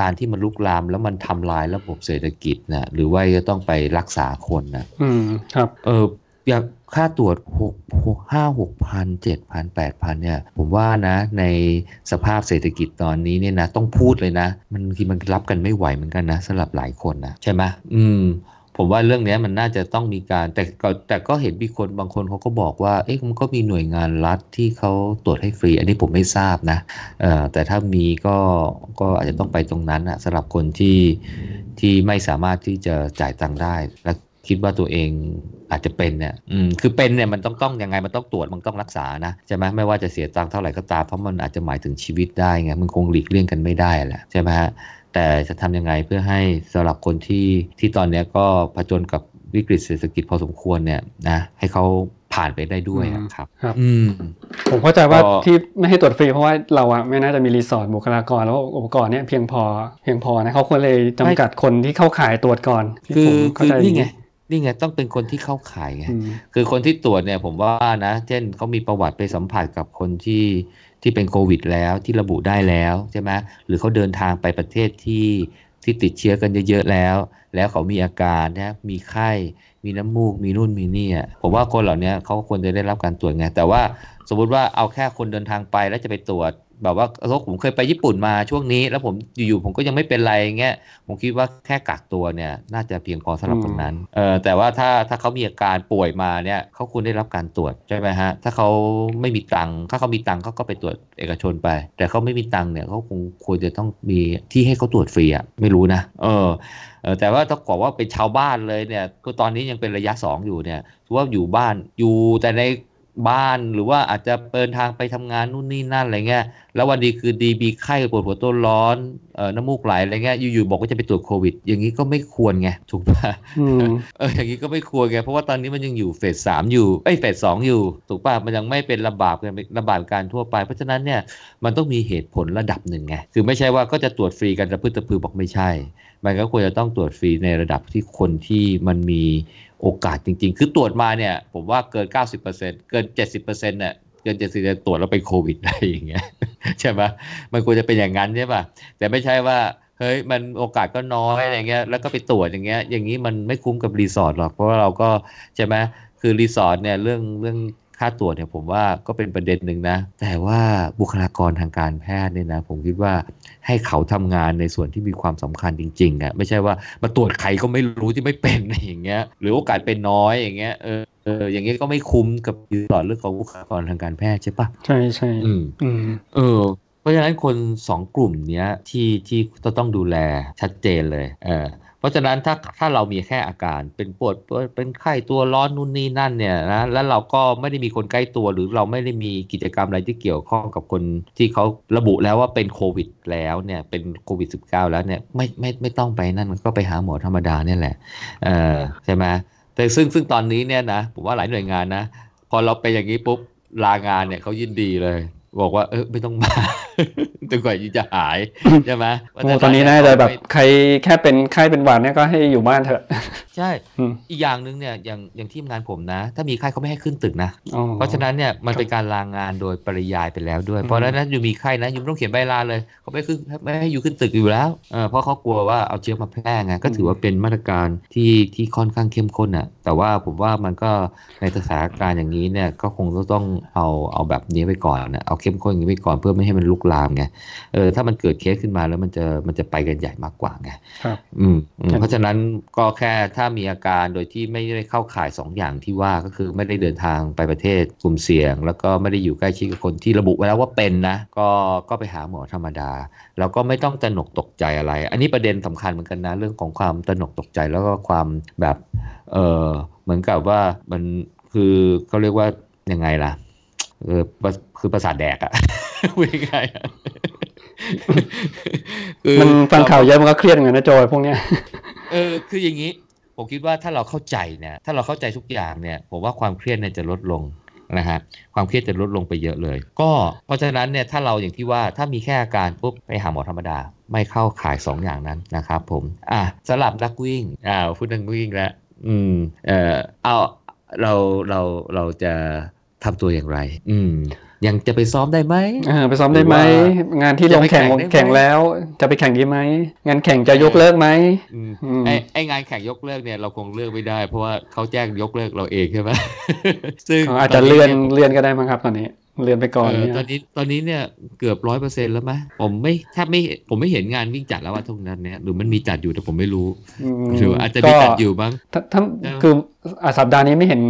การที่มันลุกลามแล้วมันทำลายระบบเศรษฐกิจนะหรือว่าจะต้องไปรักษาคนนะอืมครับ เออ อย่างค่าตรวจหกหกห้าหกพันเจ็ดพันแปดพันเนี่ย ผมว่านะ ในสภาพเศรษฐกิจตอนนี้เนี่ยนะ ต้องพูดเลยนะ มันทีมันรับกันไม่ไหวเหมือนกันนะสำหรับหลายคนนะ ใช่ไหมอืม ผมว่าเรื่องนี้มันน่าจะต้องมีการ แต่ก็แต่ก็เห็นมีคนบางคนเขาก็บอกว่า เอ๊ะมันก็มีหน่วยงานรัฐที่เขาตรวจให้ฟรี อันนี้ผมไม่ทราบนะเอ่อแต่ถ้ามีก็ก็อาจจะต้องไปตรงนั้นนะสำหรับคนที่ที่ไม่สามารถที่จะจ่ายตังค์ได้ และคิดว่าตัวเอง อาจจะเป็นเนี่ยอืมคือเป็นเนี่ยมันต้องต้องยังไงมันต้องตรวจมันต้องรักษานะใช่ไหมไม่ว่าจะเสียตังค์เท่าไหร่ก็ตามเพราะมันอาจจะหมายถึงชีวิตได้ไงมันคงหลีกเลี่ยงกันไม่ได้แหละใช่ไหมฮะแต่จะทำยังไงเพื่อให้สำหรับคนที่ที่ตอนเนี้ยก็ผจญกับวิกฤตเศรษฐกิจพอสมควรเนี่ยนะให้เขาผ่านไปได้ด้วยนะครับครับอืมผมเข้าใจว่าก็ที่ไม่ให้ตรวจฟรีเพราะว่าเราอะไม่น่าจะมีรีสอร์ทบุคลากรแล้วอุปกรณ์เนี่ยเพียงพอเพียงพอนะเขาควรเลยจำกัดคนที่เข้าข่ายตรวจก่อนที่คือผมเข้าคือใจนี่ไง นี่ไงต้องเป็นคนที่เข้าข่ายไงอืมคือคนที่ตรวจเนี่ยผมว่านะ เช่นเขามีประวัติไปสัมผัสกับคนที่ที่เป็นโควิดแล้วที่ระบุได้แล้วใช่ไหมหรือเขาเดินทางไปประเทศที่ที่ติดเชื้อกันเยอะๆแล้ว แล้วเขามีอาการนะมีไข้มีน้ำมูก มีนู่นมีนี่อะผมว่าคนเหล่านี้เขาควรจะได้รับการตรวจไงแต่ว่าสมมุติว่าเอาแค่คนเดินทางไปแล้วจะไปตรวจ แบบว่าเออผมเคยไปญี่ปุ่นมาช่วงนี้ แล้วผมอยู่ๆผมก็ยังไม่เป็นไรเงี้ยผมคิดว่าแค่กักตัวเนี่ย น่าจะเพียงพอสำหรับคนนั้นเออแต่ว่าถ้าถ้าเขามีอาการป่วยมาเนี่ยเขาควรได้รับการตรวจใช่ไหมฮะถ้าเขาไม่มีตังค์ถ้าเขามีตังค์เขาก็ไปตรวจเอกชนไป แต่เขาไม่มีตังค์เนี่ยเขาคงควรจะต้องมีที่ให้เขาตรวจฟรีอะไม่รู้นะเออแต่ว่าต้องบอกว่าเป็นชาวบ้านเลยเนี่ยก็ตอนนี้ยังเป็นระยะสองอยู่เนี่ยถือว่าอยู่บ้านอยู่แต่ใน บ้านหรือว่าอาจจะเดินทางไปทำงานนู่นนี่นั่นอะไรเงี้ยแล้ววันดีคือดีมีไข้ปวดหัวตัวร้อนเอ่อน้ำมูกไหลอะไรเงี้ยอยู่ๆบอกว่าจะไปตรวจโควิด อย่างนี้ก็ไม่ควรไงถูกปะอืมเอออย่างนี้ก็ไม่ควรไงเพราะว่าตอนนี้มันยังอยู่เฟสสามอยู่เอ้ยเฟสสองอยู่ ถูกป่ะมันยังไม่เป็นระบาดกันระบาดการทั่วไป เพราะฉะนั้นเนี่ยมันต้องมีเหตุผลระดับหนึ่งไงคือไม่ใช่ว่าก็จะตรวจฟรีกันตะพึดตะพือบอกไม่ใช่ มันก็ควรจะต้องตรวจฟรีในระดับที่คนที่มันมี โอกาสจริง ๆ คือตรวจมาเนี่ย ผมว่าเกิน 90%เกิน 70%เนี่ยเกิน70%ตรวจแล้วเป็นโควิดได้อย่างเงี้ยใช่ไหมมันควรจะเป็นอย่างนั้นใช่ป่ะแต่ไม่ใช่ว่าเฮ้ยมันโอกาสก็น้อยอะไรเงี้ยแล้วก็ไปตรวจอย่างเงี้ยอย่างนี้มันไม่คุ้มกับ resource หรอกเพราะว่าเราก็ใช่ไหมคือ resource เนี่ยเรื่องเรื่อง ค่าตรวจเนี่ยผมว่าก็เป็นประเด็นหนึ่งนะ แต่ว่าบุคลากรทางการแพทย์เนี่ยนะ ผมคิดว่าให้เขาทำงานในส่วนที่มีความสำคัญจริงๆอะไม่ใช่ว่ามาตรวจใครก็ไม่รู้ที่ไม่เป็นอะไรอย่างเงี้ย หรือโอกาสเป็นน้อยอย่างเงี้ยเออเอออย่างเงี้ยก็ไม่คุ้มกับรีสอร์ทเรื่องของบุคลากรทางการแพทย์ใช่ปะใช่ใช่อืมอืมเออเพราะฉะนั้นคนสองกลุ่มเนี้ยที่ที่จะต้องดูแลชัดเจนเลย เออ เพราะฉะนั้นถ้าถ้าเรามีแค่อาการเป็นปวดเป็นไข้ตัวร้อนนู่นนี่นั่นเนี่ยนะแล้วเราก็ไม่ได้มีคนใกล้ตัวหรือเราไม่ได้มีกิจกรรมอะไรที่เกี่ยวข้องกับคนที่เขาระบุแล้วว่าเป็นโควิดแล้วเนี่ยเป็นโควิด -19 แล้วเนี่ยไม่ไม่ไม่ต้องไปนั่นก็ไปหาหมอธรรมดาเนี่ยแหละเออใช่ไหมแต่ซึ่งซึ่งตอนนี้เนี่ยนะผมว่าหลายหน่วยงานนะ พอเราไปอย่างนี้ปุ๊บลางานเนี่ยเขายินดีเลย บอกว่าเออไม่ต้องมาจนกว่าจะหายใช่ไหมโอ้ตอนนี้น่าจะแบบใครแค่เป็นไข้เป็นหวัดเนี่ยก็ให้อยู่บ้านเถอะ ใช่อืมอีกอย่างหนึ่งเนี่ยอย่างอย่างที่ทำงานผมนะ ถ้ามีไข้เขาไม่ให้ขึ้นตึกนะอ๋อเพราะฉะนั้นเนี่ยมันเป็นการลางานโดยปริยายไปแล้วด้วยอืมเพราะฉะนั้นอยู่มีไข้นะอยู่ไม่ต้องเขียนใบลาเลยเขาไม่ขึ้นไม่ให้อยู่ขึ้นตึกอยู่แล้วเออเพราะเขากลัวว่าเอาเชื้อมาแพร่ไงก็ถือว่าเป็นมาตรการที่ที่ค่อนข้างเข้มข้นอะแต่ว่าผมว่ามันก็ในสถานการณ์อย่างนี้เนี่ยก็คงต้องเอาเอาแบบนี้ไปก่อนนะเอาเข้มข้นอย่างนี้ไปก่อนเพื่อไม่ให้มันลุกลามไงเออถ้ามันเกิดเคสขึ้นมาแล้วมันจะมันจะไปกันใหญ่มากกว่าไงครับอืมอืมครับเพราะฉะนั้นก็แค่ถ้ามีอาการโดยที่ไม่ได้เข้าข่ายสองอย่างที่ว่าก็คือไม่ได้เดินทางไปประเทศกลุ่มเสี่ยง แล้วก็ไม่ได้อยู่ใกล้ชิดกับคนที่ระบุไว้แล้วว่าเป็นนะก็ก็ไปหาหมอธรรมดา แล้วก็ไม่ต้องตระหนกตกใจอะไร อันนี้ประเด็นสำคัญเหมือนกันนะเรื่องของความตระหนกตกใจแล้วก็ความแบบเออเหมือนกับว่ามันคือเขาเรียกว่ายังไงล่ะ เออประคือประสาทแดกอะพูดง่ายๆอะคือมันฟังข่าวเยอะมันก็เครียดเหมือนกันนะโจยพวกเนี้ยเออคืออย่างนี้ ผมคิดว่าถ้าเราเข้าใจเนี่ยถ้าเราเข้าใจทุกอย่างเนี่ย ผมว่าความเครียดเนี่ยจะลดลงนะฮะความเครียดจะลดลงไปเยอะเลย ก็เพราะฉะนั้นเนี่ยถ้าเราอย่างที่ว่าถ้ามีแค่อาการปุ๊บไปหาหมอธรรมดาไม่เข้าข่าย 2 อย่างนั้นนะครับผมอะสลับนักวิ่งอ่าพูดนักวิ่งแล้วอืมเออเอาเราเราเราจะ ทำตัวอย่างไร อืมยังจะไปซ้อมได้ไหมเออไปซ้อมได้ไหมหรือว่างานที่ลงแข่งจะไปแข่งได้ไหมแข่งแล้ว จะไปแข่งดีไหม งานแข่งจะยกเลิกไหมอืมอืมไอ้ไอ้งานแข่งยกเลิกเนี่ยเราคงเลือกไม่ได้ เพราะว่าเขาแจ้งยกเลิกเราเองใช่ไหมซึ่งเขาอาจจะเลื่อนเลื่อนก็ได้มั้งครับตอนนี้ เลื่อนไปก่อนเออเนี่ยตอนนี้ตอนนี้เนี่ยเกือบร้อยเปอร์เซ็นต์แล้วไหมผมไม่แทบไม่ผมไม่เห็นงานวิ่งจัดแล้วว่าทุกนั้นเนี่ยหรือมันมีจัดอยู่แต่ผมไม่รู้มหรืออาจจะมีจัดอยู่บ้างถ้าถ้าเออคืออะสัปดาห์นี้ไม่เห็น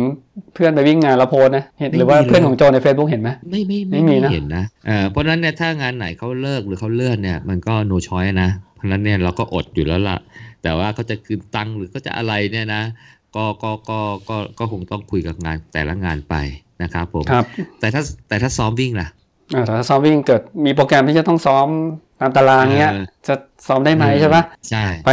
เพื่อนไปวิ่งงานแล้วโพสต์นะเห็นไม่หรือว่ามีเลยเพื่อนของโจใน Facebook เห็นไหมไม่ไม่ไม่มีนะเห็นนะเออเพราะฉะนั้นเนี่ยถ้างานไหนเขาเลิกหรือเขาเลื่อนเนี่ยมันก็ no choice นะเพราะฉะนั้นเนี่ยเราก็อดอยู่แล้วล่ะ แต่ว่าเขาจะคืนตังค์หรือเขาจะอะไรเนี่ยนะ ก็ก็ก็ก็ก็คงต้องคุยกับงานแต่ละงานไป นะครับผมครับแต่ถ้าแต่ถ้าซ้อมวิ่งล่ะอ่าแต่ถ้าซ้อมวิ่งเกิดมีโปรแกรมที่จะต้องซ้อมตามตารางเงี้ยเออจะซ้อมได้ไหมใช่ปะใช่ไป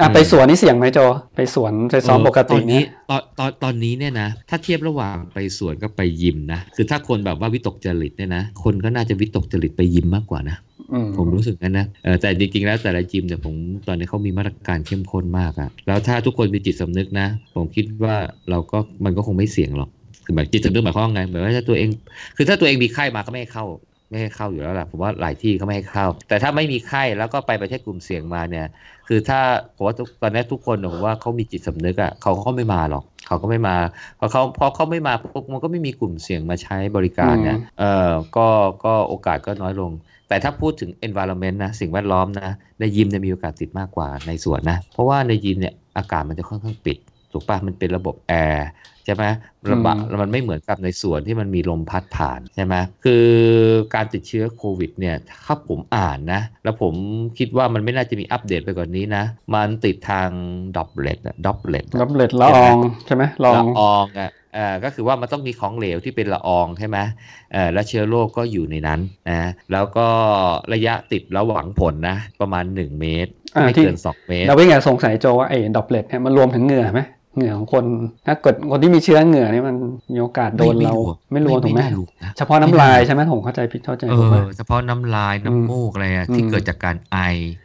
อะอืมไปสวนนี่เสี่ยงไหมโจ ไปสวนไปซ้อมปกติตอนนี้เนี่ยตอนตอนตอนนี้เนี่ยนะ ถ้าเทียบระหว่างไปสวนกับไปยิมนะคือถ้าคนแบบว่าวิตกจริตเนี่ยนะ คนก็น่าจะวิตกจริตไปยิมมากกว่านะอืมผมรู้สึกงั้นนะเออแต่จริงๆแล้วแต่ละจิมเนี่ยผมตอนนี้เขามีมาตรการเข้มข้นมากอะแล้วถ้าทุกคนมีจิตสำนึกนะ ผมคิดว่าเราก็มันก็คงไม่เสี่ยงหรอก คือแบบจิตสำนึกหมายความว่าไงหมายว่าถ้าตัวเอง คือถ้าตัวเองมีไข้มาก็ไม่ให้เข้าไม่ให้เข้าอยู่แล้วแหละผมว่าหลายที่เขาไม่ให้เข้า แต่ถ้าไม่มีไข้แล้วก็ไปประเทศกลุ่มเสี่ยงมาเนี่ย คือถ้าผมว่าทุกตอนนี้ทุกคนเนี่ยผมว่าเขามีจิตสำนึกอะเขาก็ไม่มาหรอกเขาก็ไม่มาพอเขาพอเขาไม่มาปุ๊บมันก็ไม่มีกลุ่มเสี่ยงมาใช้บริการเนี่ยเออก็ก็โอกาสก็น้อยลง แต่ถ้าพูดถึง environment นะสิ่งแวดล้อมนะในยิมจะมีโอกาสติดมากกว่าในสวนนะ เพราะว่าในยิมเนี่ยอากาศมันจะค่อนข้างปิด ถูกปะมันเป็นระบบแอร์ใช่ไหมระบะอืมมันไม่เหมือนกับในสวนที่มันมีลมพัดผ่านใช่ไหมคือการติดเชื้อโควิดเนี่ยถ้าผมอ่านนะ แล้วผมคิดว่ามันไม่น่าจะมีอัปเดตไปกว่านี้นะ มันติดทาง droplet อะ droplet droplet ละอองใช่ไหมลองละอองอะเอ่อก็คือว่ามันต้องมีของเหลวที่เป็นละอองใช่ไหมเอ่อแล้วเชื้อโรคก็อยู่ในนั้นนะแล้วก็ระยะติดระหว่างผลนะ ประมาณ 1 เมตรอ่าไม่ที่เกิน 2 เมตร เราวิ่งอะสงสัยโจว่าไอ้ดอปเลตเนี่ยมันรวมถึงเหงื่อไหม เหงื่อของคนถ้าเกิดคนที่มีเชื้อเหงื่อนี่มันมีโอกาสโดนเราไม่รวมถูกไหมไม่รวมนะเฉพาะน้ำลายใช่ไหมผมเข้าใจผิดเข้าใจเอถูกไหมอเฉพาะน้ำลายอืมน้ำมูกอะไรอะที่อืมเกิดจากการไอ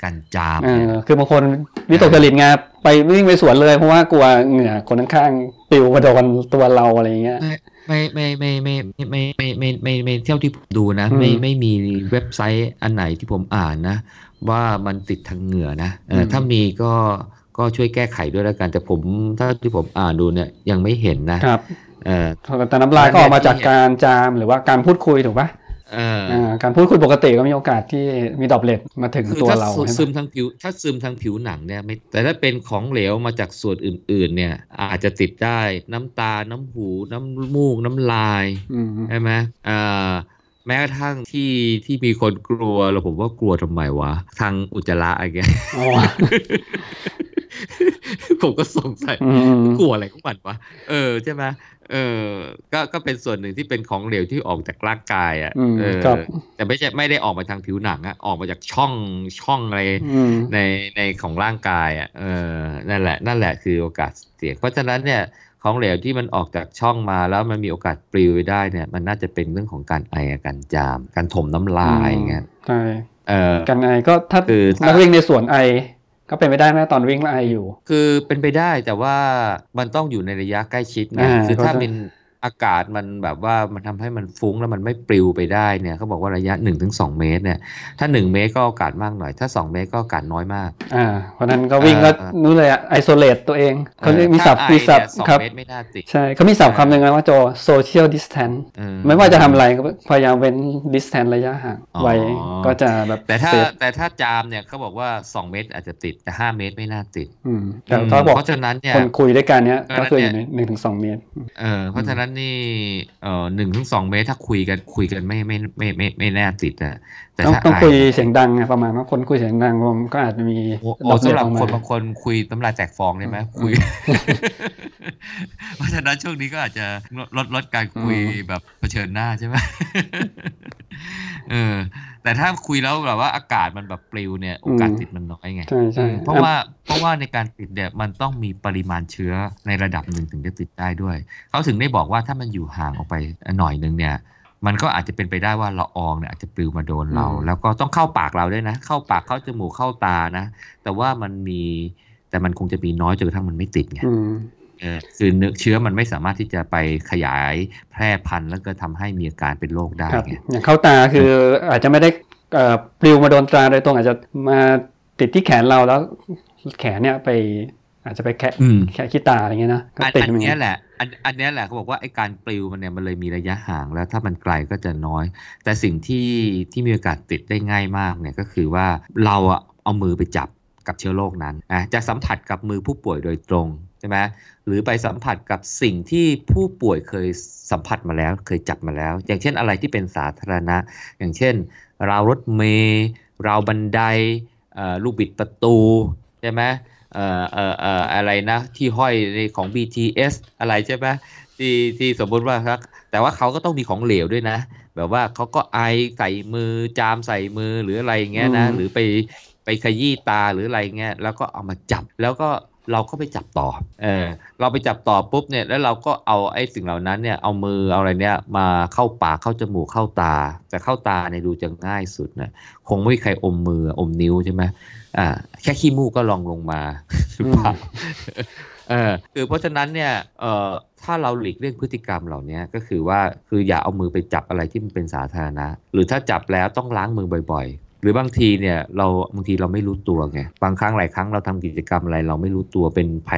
การจามเอเนี่ยอคือบางคนวิตกจริตไงไปวิ่งไปสวนเลยเพราะว่ากลัวเหงื่อคนข้างๆปลิวมาโดนตัวเราอะไรอย่างเงี้ยไม่ไม่ไม่ไม่ไม่ไม่ไม่ไม่ไม่ไม่เที่ยวที่ผมดูนะอืมไม่ไม่มีเว็บไซต์อันไหนที่ผมอ่านนะ ว่ามันติดทางเหงื่อนะเอออืมถ้ามีก็ ก็ช่วยแก้ไขด้วยแล้วกันแต่ผมถ้าที่ผมอ่านดูเนี่ยยังไม่เห็นนะครับเออแต่น้ำลายก็ออกมาจากการจามหรือว่าการพูดคุยถูกปะเอออ่าการพูดคุยปกติก็มีโอกาสที่มีดอปเลตมาถึงคือตัวถ้าเราซึใช่ซึไหมมทางผิว ถ้าซึมทางผิวหนังเนี่ยไม่แต่ถ้าเป็นของเหลวมาจากส่วนอื่น ๆ เนี่ย อาจจะติดได้น้ำตาน้ำหู น้ำมูกน้ำลายอืมใช่ไหมอ่าแม้กระทั่งที่ที่มีคนกลัวเราผมว่ากลัวทำไมวะ ทางอุจจาระอะไรเงี้ยอ๋อ ผมก็สงสัยอืมกลัวอะไรของมันวะเออใช่ไหมเออก็ก็เป็นส่วนหนึ่งที่เป็นของเหลวที่ออกจากร่างกายอะอืมเออครับแต่ไม่ใช่ไม่ได้ออกมาทางผิวหนังอะออกมาจากช่องช่องอะไรอืมในในของร่างกายอะเออนั่นแหละ นั่นแหละคือโอกาสเสี่ยงเพราะฉะนั้นเนี่ยของเหลวที่มันออกจากช่องมาแล้วมันมีโอกาสปลิวไปได้เนี่ย มันน่าจะเป็นเรื่องของการไอกับการจาม การถมน้ำลายอย่างเงี้ยใช่เออกันไอก็ถ้าคือถ้านันักวิ่งในสวนไอ ก็เป็นไปได้ไหมตอนวิ่งแล้วไออยู่ คือเป็นไปได้แต่ว่ามันต้องอยู่ในระยะใกล้ชิดไงอ่าคือถ้าเข้าใจเป็น อากาศมันแบบว่ามันทำให้มันฟุ้งแล้วมันไม่ปลิวไปได้เนี่ยเขาบอกว่าระยะ1-2เมตรเนี่ยถ้า 1 เมตรก็โอกาสมากหน่อย ถ้า 2 เมตรก็โอกาสน้อยมากอ่าเพราะฉะนั้นก็วิ่งอ่าแล้วนู้นเลยอะไอโซเลตตัวเองเขาเรียกมีศัพท์ถ้าไอมีศัพเนี่ท์ยสองครับเมตรไม่น่าติดใช่เขามีศัพท์คำหนึ่งนะว่าโจ social distance เออไม่ว่าจะทำอะไรก็พยายามเว้น distance ระยะห่างอ๋อไว้ก็จะแบบแต่ถ้าเซฟแต่ถ้าจามเนี่ยเขาบอกว่า 2 เมตรอาจจะติดแต่ 5 เมตรไม่น่าติดอืมแต่ถ้าบอกเพราะฉะนั้นเนี่ยคนคุยด้วยกันเนี้ยเพราะก็ฉะนั้นคืออยู่ในหนึ่งถึงสองเมตรเออเพราะฉะนั้นนี่เอ่อหนึ่งถึงสองเมตรถ้าคุยกันคุยกันไม่ไม่ไม่ไม่ไม่ไม่น่าติดอะแต่ต้องถ้าต้องไอคุยเสียงดังไงประมาณว่าคนคุยเสียงดังมันก็อาจจะมีโอ้ดโอ้อกเบี้สำยหรับออกมาคนบางคนคุยน้ำลายแตกฟองได้ไหมอืมคุย เพราะฉะนั้นช่วงนี้ก็อาจจะลดลดลดการคุยอืมแบบเผชิญหน้าใช่ไหมเออ แต่ถ้าคุยแล้วแบบว่าอากาศมันแบบปลิวเนี่ยโอกาสติดมันน้อยไงใช่ใช่เพราะว่าเพราะว่าในการติดเนี่ยมันต้องมีปริมาณเชื้อในระดับหนึ่งถึงจะติดได้ด้วย เขาถึงได้บอกว่าถ้ามันอยู่ห่างออกไปหน่อยนึงเนี่ยมันก็อาจจะเป็นไปได้ว่าละอองเนี่ยอาจจะปลิวมาโดนเรา แล้วก็ต้องเข้าปากเราด้วยนะ เข้าปากเข้าจมูกเข้าตานะ แต่ว่ามันมีแต่มันคงจะมีน้อยจนกระทั่งมันไม่ติดไงอืมเออ คือเนื้อเชื้อมันไม่สามารถที่จะไปขยายแพร่พันธุ์แล้วก็ทำให้มีอาการเป็นโรคได้ครับไงอย่างเข้าตาคืออาจจะไม่ได้เอ่อปลิวมาโดนตราโดยตรงอาจจะมาติดที่แขนเราแล้วแขนเนี่ยไปอาจจะไปแคะอืมแคะขี้ตาอะไรเงี้ยนะก็อันติดอันมาเนี้ยแหละอันอันเนี้ยแหละเขาบอกว่าไอ้การปลิวมันเนี่ยมันเลยมีระยะห่างแล้วถ้ามันไกลก็จะน้อย แต่สิ่งที่ที่มีโอกาสติดได้ง่ายมากเนี่ยก็คือว่าเราอะเอามือไปจับกับเชื้อโรคนั้นนะจะสัมผัสกับมือผู้ป่วยโดยตรง ใช่ไหมหรือไปสัมผัสกับสิ่งที่ผู้ป่วยเคยสัมผัสมาแล้ว เคยจับมาแล้ว อย่างเช่นอะไรที่เป็นสาธารณะ อย่างเช่น ราวรถเมล์ราวบันไดเอ่อลูกบิดประตูใช่ไหมเอ่อเอ่อเอ่ออะไรนะที่ห้อยในของ BTS อะไรใช่ไหมที่ที่สมมติว่าครับแต่ว่าเขาก็ต้องมีของเหลวด้วยนะ แบบว่าเขาก็ไอใส่มือจามใส่มือหรืออะไรอย่างเงี้ยนะอืมหรือไปไปขยี้ตาหรืออะไรเงี้ยแล้วก็เอามาจับแล้วก็ เราก็ไปจับต่อ เออ เราไปจับต่อปุ๊บเนี่ย แล้วเราก็เอาไอ้สิ่งเหล่านั้นเนี่ย เอามือเอาอะไรเนี่ย มาเข้าปากเข้าจมูกเข้าตา แต่เข้าตาเนี่ยดูจะง่ายสุดนะ คงไม่มีใครอมมืออมนิ้วใช่ไหมอ่า แค่ขี้มูกก็ลองลงมาหรือเปล่าเออคือเพราะฉะนั้นเนี่ยเอ่อถ้าเราหลีกเลี่ยงพฤติกรรมเหล่านี้ก็คือว่าคืออย่าเอามือไปจับอะไรที่มันเป็นสาธารณะ หรือถ้าจับแล้วต้องล้างมือบ่อยๆ หรือบางทีเนี่ยเราบางทีเราไม่รู้ตัวไงบางครั้งหลายครั้งเราทำกิจกรรมอะไร เราไม่รู้ตัวเป็นไพ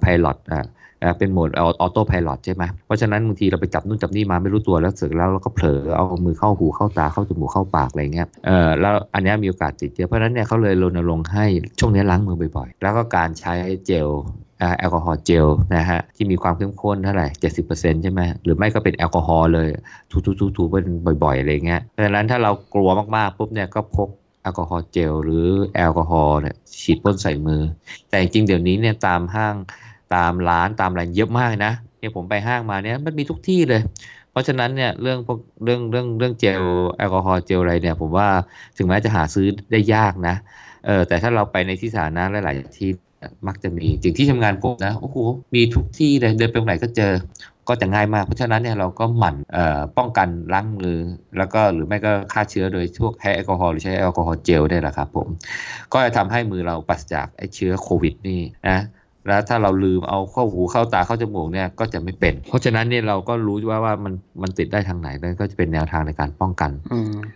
ไพลอตอ่าอ่าเป็นโหมดออโต้พลอตใช่ไหมเพราะฉะนั้นบางทีเราไปจับนู่นจับนี่มาไม่รู้ตัวแล้วเสร็จแล้วเราก็เผลอเอามือเข้าหูเข้าตาเข้าจมูกเข้าปากอะไรเงี้ยเออแล้วอันนี้มีโอกาสติดเยอะเพราะฉะนั้นเนี่ยเขาเลยรณรงค์ให้ช่วงนี้ล้างมือบ่อยๆ แล้วก็การใช้เจล แอลกอฮอล์เจลนะฮะที่มีความเข้มข้นเท่าไหร่เจ็ดสิบเปอร์เซ็นต์ใช่ไหมหรือไม่ก็เป็นแอลกอฮอล์เลยทูๆๆๆเป็นบ่อยๆอะไรเงี้ยเพราะฉะนั้นถ้าเรากลัวมากๆปุ๊บเนี่ยก็พกแอลกอฮอล์เจลหรือแอลกอฮอล์เนี่ยฉีดพ่นใส่มือ แต่จริงเดี๋ยวนี้เนี่ยตามห้างตามร้านตามอะไรเยอะมากนะเนี่ยผมไปห้างมาเนี่ยมันมีทุกที่เลย เพราะฉะนั้นเนี่ยเรื่องพวกเรื่องเรื่องเรื่องเจลแอลกอฮอล์เจลอะไรเนี่ยผมว่าถึงแม้จะหาซื้อได้ยากนะเออแต่ถ้าเราไปในที่สาธารณะหลาย ๆ ที่ มักจะมีจริงที่ทำงานผมนะโอ้โหมีทุกที่เลยเดินไปตรงไหนก็เจอ ก็จะง่ายมากเพราะฉะนั้นเนี่ยเราก็หมั่นป้องกันล้างมือแล้วก็หรือไม่ก็ฆ่าเชื้อโดยพวกแพ้แอลกอฮอล์หรือใช้แอลกอฮอล์เจลได้แหละครับผมก็จะทำให้มือเราปราศจากไอ้เชื้อโควิดนี่นะแล้วถ้าเราลืมเอาเข้าหูเข้าตาเข้าจมูกเนี่ยก็จะไม่เป็น เพราะฉะนั้นเนี่ยเราก็รู้ว่าว่ามันมันติดได้ทางไหนนั่นก็จะเป็นแนวทางในการป้องกัน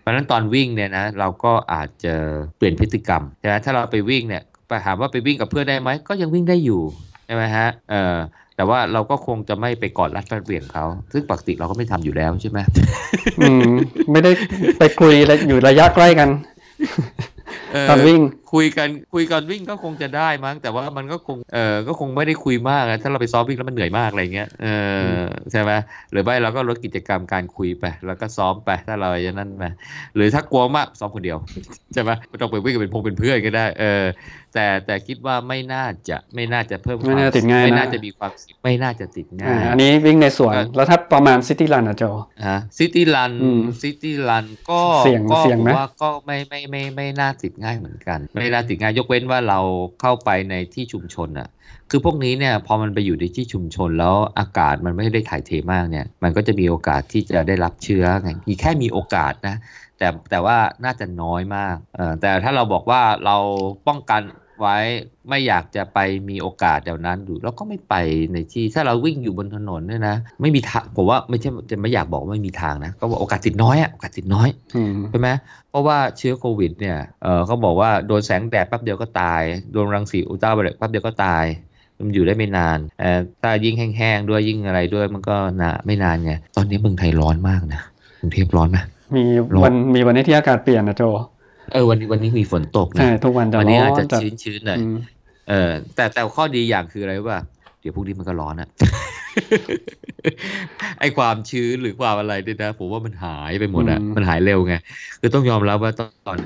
เพราะฉะนั้นตอนวิ่งเนี่ยนะเราก็อาจจะเปลี่ยนพฤติกรรมใช่ไหมถ้าเราไปวิ่งเนี่ย ไปถามว่าไปวิ่งกับเพื่อนได้ไหมก็ยังวิ่งได้อยู่ใช่ไหมฮะเออแต่ว่าเราก็คงจะไม่ไปกอดรัดฟัดเบี่ยงเขา ซึ่งปกติเราก็ไม่ทำอยู่แล้วใช่ไหมอืม ไม่ได้ไปคุยอยู่ระยะใกล้กัน ตอนวิ่ง คุยกันคุยกันวิ่งก็คงจะได้มั้ง แต่ว่ามันก็คงเออก็คงไม่ได้คุยมากถ้าเราไปซ้อมวิ่งแล้วมันเหนื่อยมากอะไรเงี้ยเออใช่ไหมหรือไม่เราก็ลดกิจกรรมการคุยไป แล้วก็ซ้อมไปถ้าเราอย่างนั้นไปหรือถ้ากลัวมากซ้อมคนเดียวใช่ไหมไม่ต้องไปวิ่งกับเป็นพงเป็นเพื่อนก็ได้เออแต่แต่คิดว่าไม่น่าจะไม่น่าจะเพิ่มไม่น่าติดง่ายไม่น่าจะมีความไม่น่าจะติดง่ายอันนี้วิ่งในสวนแล้วถ้าประมาณซิตี้รันอะโจฮะซิตี้รันซิตี้รันก็เสี่ยงเสี่ยงไหมว่าก็ไม่ไม่ไม่ไม่น่าติดง่ายเหมือนกันไม่น่าติดงานยกเว้นว่าเราเข้าไปในที่ชุมชนอะคือพวกนี้เนี่ยพอมันไปอยู่ในที่ชุมชนแล้วอากาศมันไม่ได้ถ่ายเทมากเนี่ย มันก็จะมีโอกาสที่จะได้รับเชื้อไงมีแค่มีโอกาสนะแต่แต่ว่าน่าจะน้อยมากเออแต่ถ้าเราบอกว่าเราป้องกัน ไว้ไม่อยากจะไปมีโอกาสเดี๋ยวนั้นอยู่แล้วก็ไม่ไปในที่ถ้าเราวิ่งอยู่บนถนนเนี่ยนะไม่มีทางผมว่าไม่ใช่จะไม่อยากบอกว่าไม่มีทางนะก็ว่าโอกาสติดน้อยอะโอกาสติดน้อยใช่ไหมเพราะว่าเชื้อโควิดเนี่ยเออเขาบอกว่าโดนแสงแดดแป๊บเดียวก็ตายโดนรังสีอุลตราไวโอเลตแป๊บเดียวก็ตายมันอยู่ได้ไม่นานเออถ้ายิ่งแห้งๆด้วยยิ่งอะไรด้วยมันก็นาไม่นานไงตอนนี้เมืองไทยร้อนมากนะกรุงเทพร้อนไหมมีวันมีวันนี้ที่อากาศเปลี่ยนนะโจ เออวันนี้วันนี้มีฝนตกนะใช่ทุกวันจะวันนี้อาจจะชื้นชื้นหน่อยเออ แต่แต่ข้อดีอย่างคืออะไรว่าเดี๋ยวพรุ่งนี้มันก็ร้อนอะไอความชื้นหรือความอะไรเนี่ยนะผมว่ามันหายไปหมดอะมันหายเร็วไงคือต้องยอมรับว่าตอน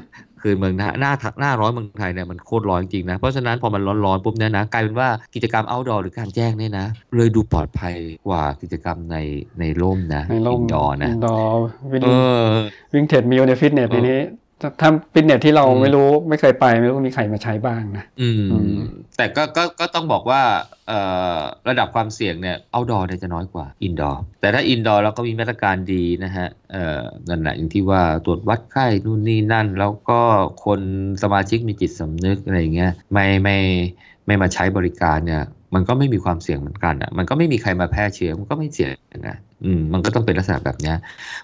คือเมืองหน้าหน้าหน้าร้อนเมืองไทยเนี่ยมันโคตรร้อนจริงนะเพราะฉะนั้นพอมันร้อนๆปุ๊บเนี่ยนะกลายเป็นว่ากิจกรรม outdoor หรือกลางแจ้งเนี่ยนะเลยดูปลอดภัยกว่ากิจกรรมในในร่มนะในร่มดอนะดอวิ่งวิ่ง treadmill ในฟิตเนสนี้ ถ้าฟิตเนสที่เราไม่รู้ไม่เคยไปไม่รู้มีใครมาใช้บ้างนะอืม แต่ก็ก็ก็ต้องบอกว่าเอ่อระดับความเสี่ยงเนี่ย outdoor เนี่ยจะน้อยกว่า indoor แต่ถ้า indoor เราก็มีมาตรการดีนะฮะเอ่อนั่นแหละอย่างที่ว่าตรวจวัดไข้นู่นนี่นั่น แล้วก็คนสมาชิกมีจิตสำนึกอะไรอย่างเงี้ยไม่ไม่ไม่มาใช้บริการเนี่ยมันก็ไม่มีความเสี่ยงเหมือนกันอะ มันก็ไม่มีใครมาแพร่เชื้อ มันก็ไม่เสี่ยงนะ อืมมันก็ต้องเป็นลักษณะแบบนี้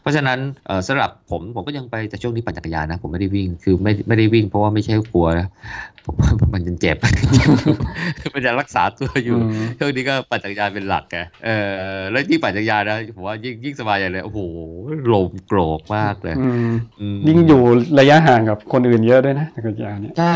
เพราะฉะนั้นเอ่อสำหรับผมผมก็ยังไปแต่ช่วงนี้ปั่นจักรยานนะ ผมไม่ได้วิ่งคือไม่ไม่ได้วิ่งเพราะว่าไม่ใช่กลัวนะผมมันจะเจ็บมันจะรักษาตัวอยู่ช่วงนี้ก็ปั่นจักรยานเป็นหลักแกเออแล้วที่ปั่นจักรยานนะผมว่ายิ่งยิ่งสบายใหญ่เลยโอ้โหลมโกรกมากเลยยิ่งอยู่ระยะห่างกับคนอื่นเยอะด้วยนะจักรยานเนี่ยใช่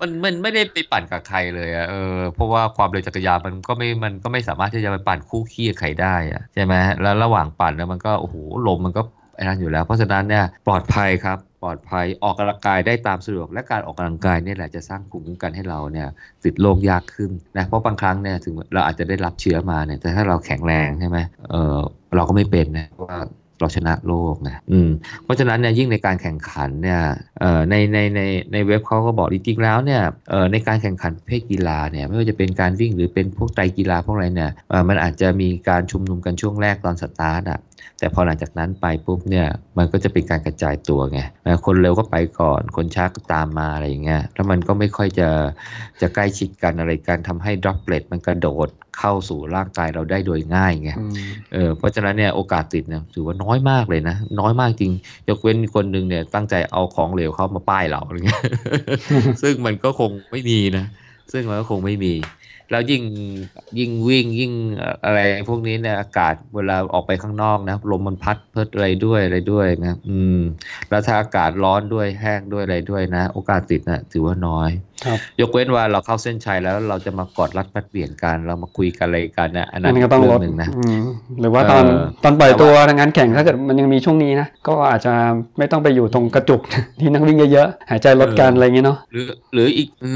มันมันไม่ได้ไปปั่นกับใครเลยอะเออเพราะว่าความเร็วจักรยานมันก็ไม่มันก็ไม่สามารถที่จะไปปั่นคู่ขี้กับใครได้อะใช่ไหมแล้วระหว่างปั่นเนี่ยมันก็โอ้โหลมมันก็ไอ้นั่นอยู่แล้ว เพราะฉะนั้นเนี่ยปลอดภัยครับปลอดภัยออกกำลังกายได้ตามสะดวกและการออกกำลังกายนี่แหละจะสร้างภูมิคุ้มกันให้เราเนี่ยติดโรคยากขึ้นนะเพราะบางครั้งเนี่ยถึงเราอาจจะได้รับเชื้อมาเนี่ยแต่ถ้าเราแข็งแรงใช่ไหมเออเราก็ไม่เป็นนะว่า เราชนะโรคนะอืมเพราะฉะนั้นเนี่ยยิ่งในการแข่งขันเนี่ยเอ่อในในในในเว็บเขาก็บอกจริงๆแล้วเนี่ยเอ่อในการแข่งขันประเภทกีฬาเนี่ยไม่ว่าจะเป็นการวิ่งหรือเป็นพวกไตรกีฬาพวกอะไรเนี่ยเอ่อมันอาจจะมีการชุมนุมกันช่วงแรกตอนสตาร์ทอะ แต่พอหลังจากนั้นไปปุ๊บเนี่ยมันก็จะเป็นการกระจายตัวไงคนเร็วก็ไปก่อน คนช้าก็ตามมาอะไรอย่างเงี้ยแล้วมันก็ไม่ค่อยจะจะใกล้ชิดกันอะไรกันทำให้ดรอปเลตมันกระโดดเข้าสู่ร่างกายเราได้โดยง่ายไงเออเพราะฉะนั้นเนี่ยโอกาสติดเนี่ยถือว่าน้อยมากเลยนะ น้อยมากจริง ยกเว้นคนหนึ่งเนี่ยตั้งใจเอาของเหลวเข้ามาป้ายเราอะไรเงี้ยซึ่งมันก็คงไม่มีนะ ซึ่งมันก็คงไม่มี แล้วยิ่งยิ่งวิ่งยิ่งอะไรพวกนี้เนี่ยอากาศเวลาออกไปข้างนอกนะลมมันพัดเพิดอะไรด้วยอะไรด้วยนะ อืม แล้วถ้าอากาศร้อนด้วยแห้งด้วยอะไรด้วยนะ โอกาสติดนะถือว่าน้อย ยกเว้นว่าเราเข้าเส้นชัยแล้วเราจะมากอดรัดปัดเปลี่ยนกันเรามาคุยกันอะไรกันนะอันนั้นก็ต้องลดหนึ่งนะหรือว่าตอนตอนปล่อยตัวงานแข่งถ้าเกิดมันยังมีช่วงนี้นะก็อาจจะไม่ต้องไปอยู่ตรงกระจุกที่นักวิ่งเยอะๆหายใจลดกันอะไรเงี้ยเนาะหรือหรืออีก อื